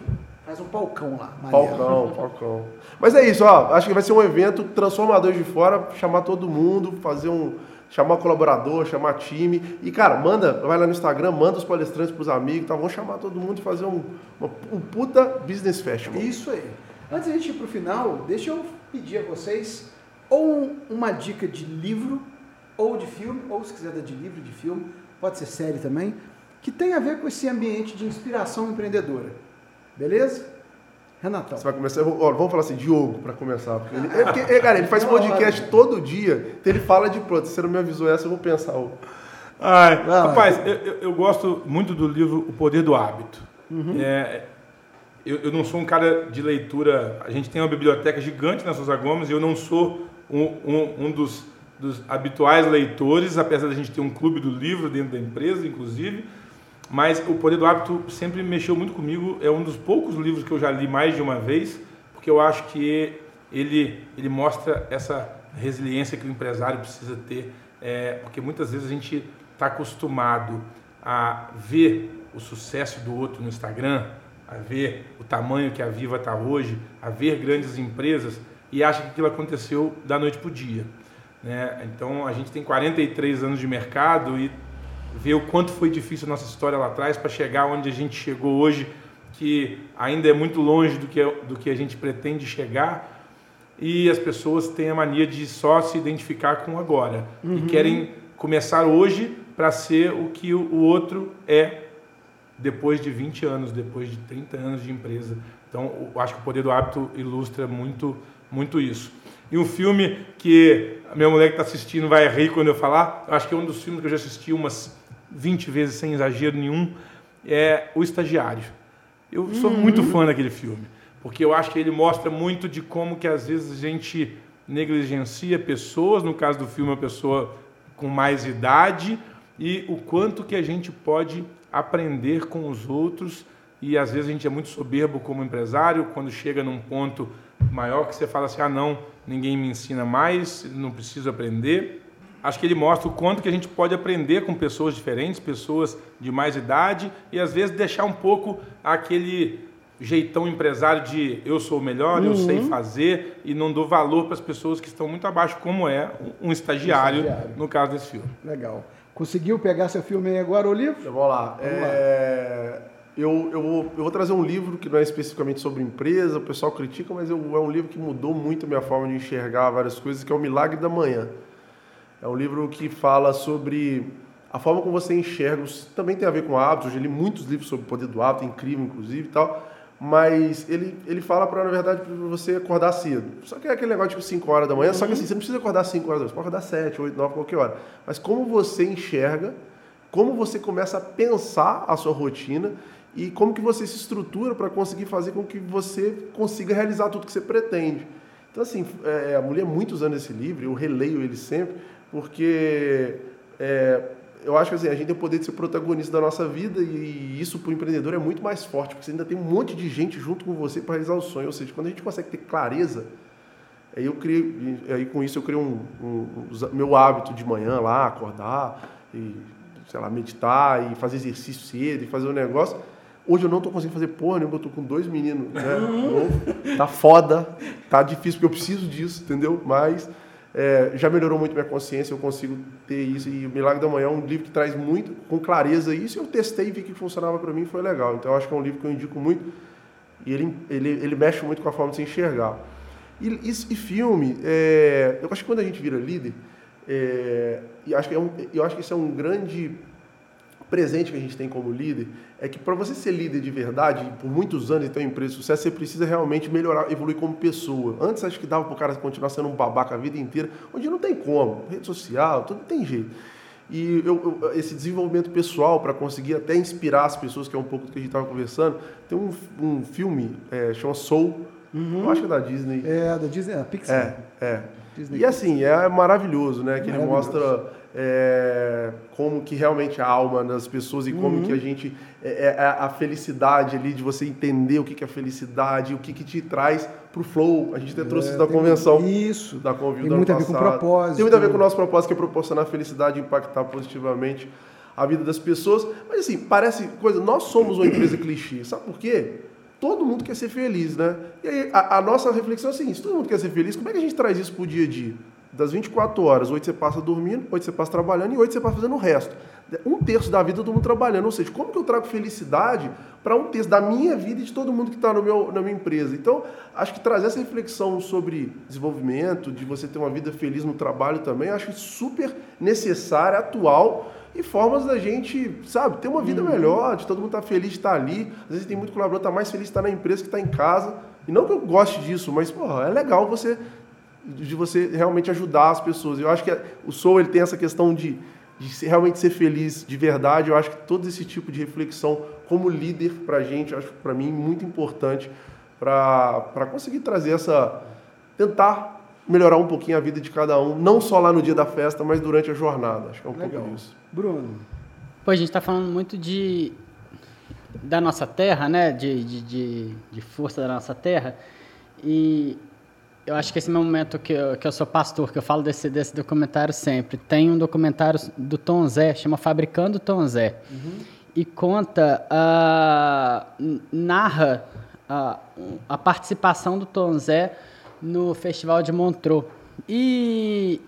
Faz um palcão lá. Palcão, palcão. Mas é isso, ó. Acho que vai ser um evento transformador de fora, chamar todo mundo, fazer um. Chamar colaborador, chamar time. E, cara, manda, vai lá no Instagram, manda os palestrantes pros amigos, tá? Vamos chamar todo mundo e fazer um, uma, um puta business festival. Isso aí. Antes de a gente ir pro final, deixa eu pedir a vocês ou uma dica de livro ou de filme, ou se quiser de livro, de filme, pode ser série também, que tem a ver com esse ambiente de inspiração empreendedora. Beleza? Renatão. Você vai começar. Ó, vamos falar assim, Diogo, para começar. Porque ele, é porque, é, cara, ele faz podcast todo dia, então ele fala de pronto. Se você não me avisou essa, eu vou pensar. Ai, rapaz, eu, eu, gosto muito do livro O Poder do Hábito. Uhum. É, eu, eu, não sou um cara de leitura. A gente tem uma biblioteca gigante na Sousa Gomes e eu não sou um, um, um dos, dos, habituais leitores, apesar da gente ter um clube do livro dentro da empresa, inclusive. Mas O Poder do Hábito sempre mexeu muito comigo. É um dos poucos livros que eu já li mais de uma vez, porque eu acho que ele, ele mostra essa resiliência que o empresário precisa ter. É, porque muitas vezes a gente está acostumado a ver o sucesso do outro no Instagram, a ver o tamanho que a Viva está hoje, a ver grandes empresas e acha que aquilo aconteceu da noite para o dia. Né? Então a gente tem 43 anos de mercado e ver o quanto foi difícil a nossa história lá atrás para chegar onde a gente chegou hoje, que ainda é muito longe do que, do que a gente pretende chegar. E as pessoas têm a mania de só se identificar com agora uhum. e querem começar hoje para ser o que o outro é depois de 20 anos, depois de 30 anos de empresa. Então, acho que o poder do hábito ilustra muito, muito isso. E um filme que a minha mulher que está assistindo vai rir quando eu falar, eu acho que é um dos filmes que eu já assisti umas 20 vezes sem exagero nenhum, é O Estagiário. Eu sou uhum. muito fã daquele filme, porque eu acho que ele mostra muito de como que às vezes a gente negligencia pessoas, no caso do filme, uma pessoa com mais idade, e o quanto que a gente pode aprender com os outros. E às vezes a gente é muito soberbo como empresário, quando chega num ponto maior que você fala assim: "Ah, não, ninguém me ensina mais, não preciso aprender". Acho que ele mostra o quanto que a gente pode aprender com pessoas diferentes, pessoas de mais idade e às vezes deixar um pouco aquele jeitão empresário de eu sou o melhor, uhum. eu sei fazer e não dou valor para as pessoas que estão muito abaixo, como é um estagiário, estagiário. no caso desse filme. Legal. Conseguiu pegar seu filme aí agora, o livro? Vamos lá. Vamos é... lá. Eu, eu, vou, eu vou trazer um livro que não é especificamente sobre empresa, o pessoal critica, mas eu, é um livro que mudou muito a minha forma de enxergar várias coisas, que é O Milagre da Manhã. É um livro que fala sobre a forma como você enxerga, também tem a ver com hábitos, eu li muitos livros sobre o poder do hábito, é incrível inclusive e tal, mas ele, ele fala para, na verdade, para você acordar cedo. Só que é aquele negócio tipo 5 horas da manhã, só que assim, você não precisa acordar 5 horas da manhã, você pode acordar 7, 8, 9, qualquer hora. Mas como você enxerga, como você começa a pensar a sua rotina e como que você se estrutura para conseguir fazer com que você consiga realizar tudo que você pretende. Então, assim, é, a mulher muitos anos esse livro, eu releio ele sempre, porque é, eu acho que assim, a gente tem o poder de ser protagonista da nossa vida e isso para o empreendedor é muito mais forte, porque você ainda tem um monte de gente junto com você para realizar o sonho. Ou seja, quando a gente consegue ter clareza, aí eu criei, aí com isso eu criei um, um, um, meu hábito de manhã lá, acordar e, sei lá, meditar e fazer exercício cedo e fazer um negócio. Hoje eu não estou conseguindo fazer porra nenhuma, eu estou com dois meninos, né? Tá foda, tá difícil, porque eu preciso disso, entendeu? Mas é, já melhorou muito minha consciência, eu consigo ter isso. E o Milagre da Manhã é um livro que traz muito, com clareza isso. Eu testei e vi que funcionava para mim foi legal. Então eu acho que é um livro que eu indico muito. E ele, ele, ele mexe muito com a forma de se enxergar. E, e, e filme, é, eu acho que quando a gente vira líder, é, e acho que é um, eu acho que isso é um grande presente que a gente tem como líder é que para você ser líder de verdade, por muitos anos e ter uma empresa de sucesso, você precisa realmente melhorar, evoluir como pessoa. Antes acho que dava para o cara continuar sendo um babaca a vida inteira, onde não tem como, rede social, tudo tem jeito. E eu, eu, esse desenvolvimento pessoal para conseguir até inspirar as pessoas, que é um pouco do que a gente estava conversando, tem um, um filme, é, chama Soul, uhum. eu acho que é da Disney. É, da Disney, é, Pixar. É, é. Disney. E assim, é maravilhoso, né? Que ele mostra é, como que realmente a alma das pessoas e como uhum. que a gente é, é, a felicidade ali de você entender o que, que é felicidade, o que, que te traz para o flow. A gente até trouxe é, isso da convenção. Isso. Da Convil tem muito a ver com o propósito. Tem muito a ver com o nosso propósito, que é proporcionar felicidade e impactar positivamente a vida das pessoas. Mas assim, parece coisa. Nós somos uma empresa clichê. Sabe por quê? Todo mundo quer ser feliz, né? E aí a, a nossa reflexão é assim: se todo mundo quer ser feliz, como é que a gente traz isso para o dia a dia? Das 24 horas, 8 você passa dormindo, 8 você passa trabalhando e 8 você passa fazendo o resto. Um terço da vida todo mundo trabalhando. Ou seja, como que eu trago felicidade para um terço da minha vida e de todo mundo que está na minha empresa? Então, acho que trazer essa reflexão sobre desenvolvimento, de você ter uma vida feliz no trabalho também, acho super necessária, atual e formas da gente, sabe, ter uma vida uhum. melhor, de todo mundo estar tá feliz de estar tá ali. Às vezes tem muito colaborador que está mais feliz de estar na empresa que está em casa. E não que eu goste disso, mas, porra, é legal você de você realmente ajudar as pessoas. Eu acho que o Soul ele tem essa questão de, de realmente ser feliz de verdade. Eu acho que todo esse tipo de reflexão como líder para a gente, acho para mim muito importante para conseguir trazer essa tentar melhorar um pouquinho a vida de cada um, não só lá no dia da festa, mas durante a jornada. Acho que é um Legal. pouco disso. Bruno. Pô, a gente está falando muito de da nossa terra, né? De, de, de, de força da nossa terra. E eu acho que esse é o momento que eu, que eu sou pastor, que eu falo desse, desse documentário sempre. Tem um documentário do Tom Zé, chama Fabricando Tom Zé. Uhum. E conta, uh, narra uh, a participação do Tom Zé no Festival de Montreux. E,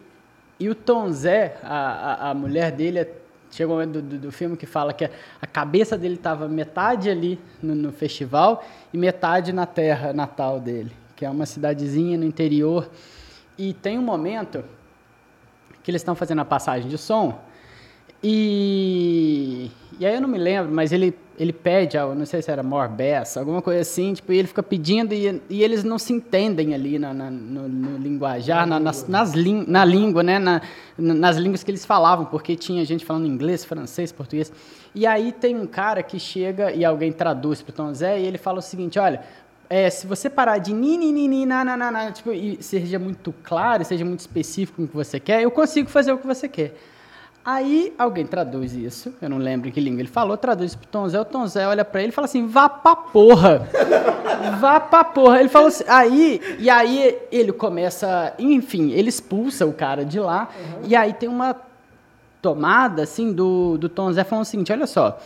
e o Tom Zé, a, a, a mulher dele, chega um momento do, do, filme que fala que a cabeça dele estava metade ali no, no festival e metade na terra natal dele que é uma cidadezinha no interior. E tem um momento que eles estão fazendo a passagem de som. E, e aí eu não me lembro, mas ele, ele pede, não sei se era Morbessa, alguma coisa assim, tipo, e ele fica pedindo e, e eles não se entendem ali na, na no, no, linguajar, na, nas, nas na língua, né, na, nas línguas que eles falavam, porque tinha gente falando inglês, francês, português. E aí tem um cara que chega e alguém traduz para o Tom Zé e ele fala o seguinte, olha, é, se você parar de ni, ni, ni, ni na, na, na, na, tipo, e seja muito claro, seja muito específico no que você quer, eu consigo fazer o que você quer. Aí alguém traduz isso, eu não lembro que língua ele falou, traduz pro Tom Zé, o Tom Zé olha para ele e fala assim, vá pra porra, vá pra porra. Ele falou assim, aí, e aí ele começa, enfim, ele expulsa o cara de lá, uhum. e aí tem uma tomada, assim, do, do Tom Zé falando o seguinte, olha só,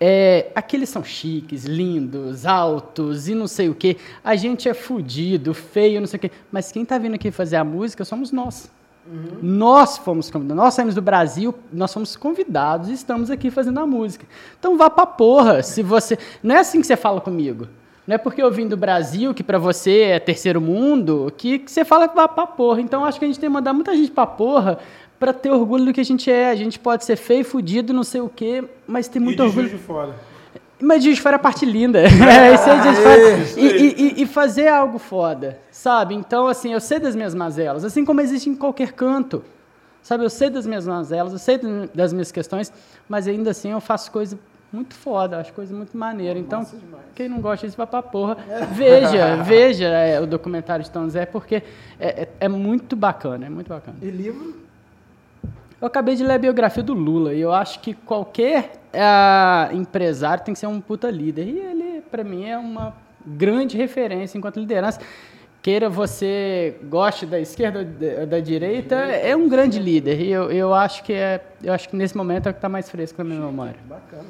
é, aqueles são chiques, lindos, altos e não sei o que. A gente é fudido, feio, não sei o que. Mas quem está vindo aqui fazer a música somos nós. Uhum. Nós fomos convidados, nós saímos do Brasil, nós fomos convidados e estamos aqui fazendo a música. Então vá pra porra, se você. Não é assim que você fala comigo. Não é porque eu vim do Brasil, que para você é terceiro mundo, que, que você fala que vá pra porra. Então acho que a gente tem que mandar muita gente pra porra para ter orgulho do que a gente é. A gente pode ser feio, fudido, não sei o quê, mas tem muito e de orgulho. Juiz de Fora. Mas de é a parte linda. É, isso aí. E, e, e, fazer algo foda, sabe? Então, assim, eu sei das minhas mazelas, assim como existe em qualquer canto. Sabe, eu sei das minhas mazelas, eu sei das minhas questões, mas ainda assim eu faço coisa muito foda, acho coisa muito maneira. Então, quem não gosta disso vai pra porra. Veja, veja é, o documentário de Tom Zé, porque é, é, é muito bacana, é muito bacana. E livro? Eu acabei de ler a biografia do Lula e eu acho que qualquer uh, empresário tem que ser um puta líder. E ele, para mim, é uma grande referência enquanto liderança. Queira você goste da esquerda ou da direita, é um grande líder. E eu, eu acho que é, eu acho que nesse momento é o que está mais fresco na minha memória. Bacana.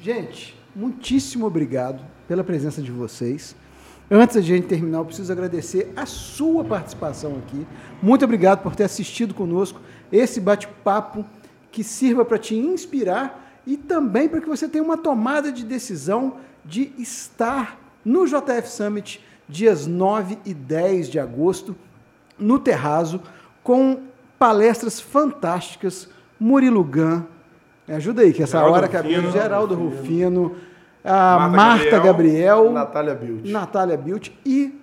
Gente, muitíssimo obrigado pela presença de vocês. Antes de a gente terminar, eu preciso agradecer a sua participação aqui. Muito obrigado por ter assistido conosco esse bate-papo que sirva para te inspirar e também para que você tenha uma tomada de decisão de estar no JF Summit dias 9 e 10 de agosto no Terrazo com palestras fantásticas, Murilo Gan, me ajuda aí, que essa Geraldo hora que abriu, Geraldo Rufino, a Marta, Marta Gabriel, Gabriel, Natália Bilt. Natália Bilt e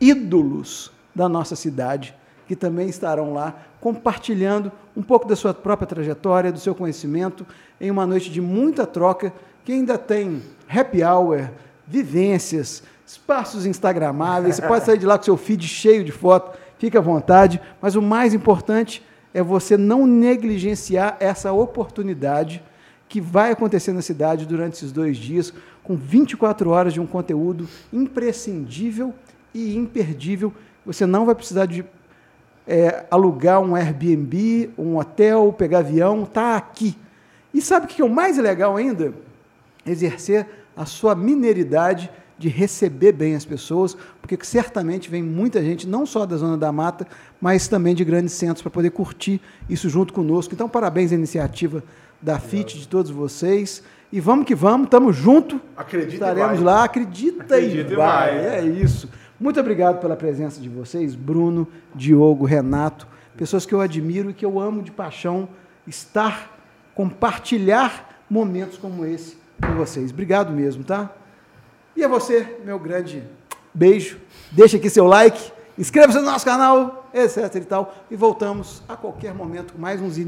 ídolos da nossa cidade que também estarão lá compartilhando um pouco da sua própria trajetória, do seu conhecimento, em uma noite de muita troca, que ainda tem happy hour, vivências, espaços instagramáveis, você pode sair de lá com seu feed cheio de foto, fique à vontade, mas o mais importante é você não negligenciar essa oportunidade que vai acontecer na cidade durante esses dois dias, com 24 horas de um conteúdo imprescindível e imperdível. Você não vai precisar de é, alugar um Airbnb, um hotel, pegar avião, está aqui. E sabe o que é o mais legal ainda? Exercer a sua mineridade de receber bem as pessoas, porque certamente vem muita gente, não só da Zona da Mata, mas também de grandes centros, para poder curtir isso junto conosco. Então, parabéns à iniciativa da FIT, de todos vocês. E vamos que vamos, estamos juntos. Acredita Estaremos lá, acredita, acredita e, vai. vai. É isso. Muito obrigado pela presença de vocês, Bruno, Diogo, Renato, pessoas que eu admiro e que eu amo de paixão estar, compartilhar momentos como esse com vocês. Obrigado mesmo, tá? E a você, meu grande beijo. Deixa aqui seu like, inscreva-se no nosso canal, etc e tal. E voltamos a qualquer momento com mais uns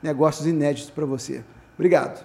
negócios inéditos para você. Obrigado.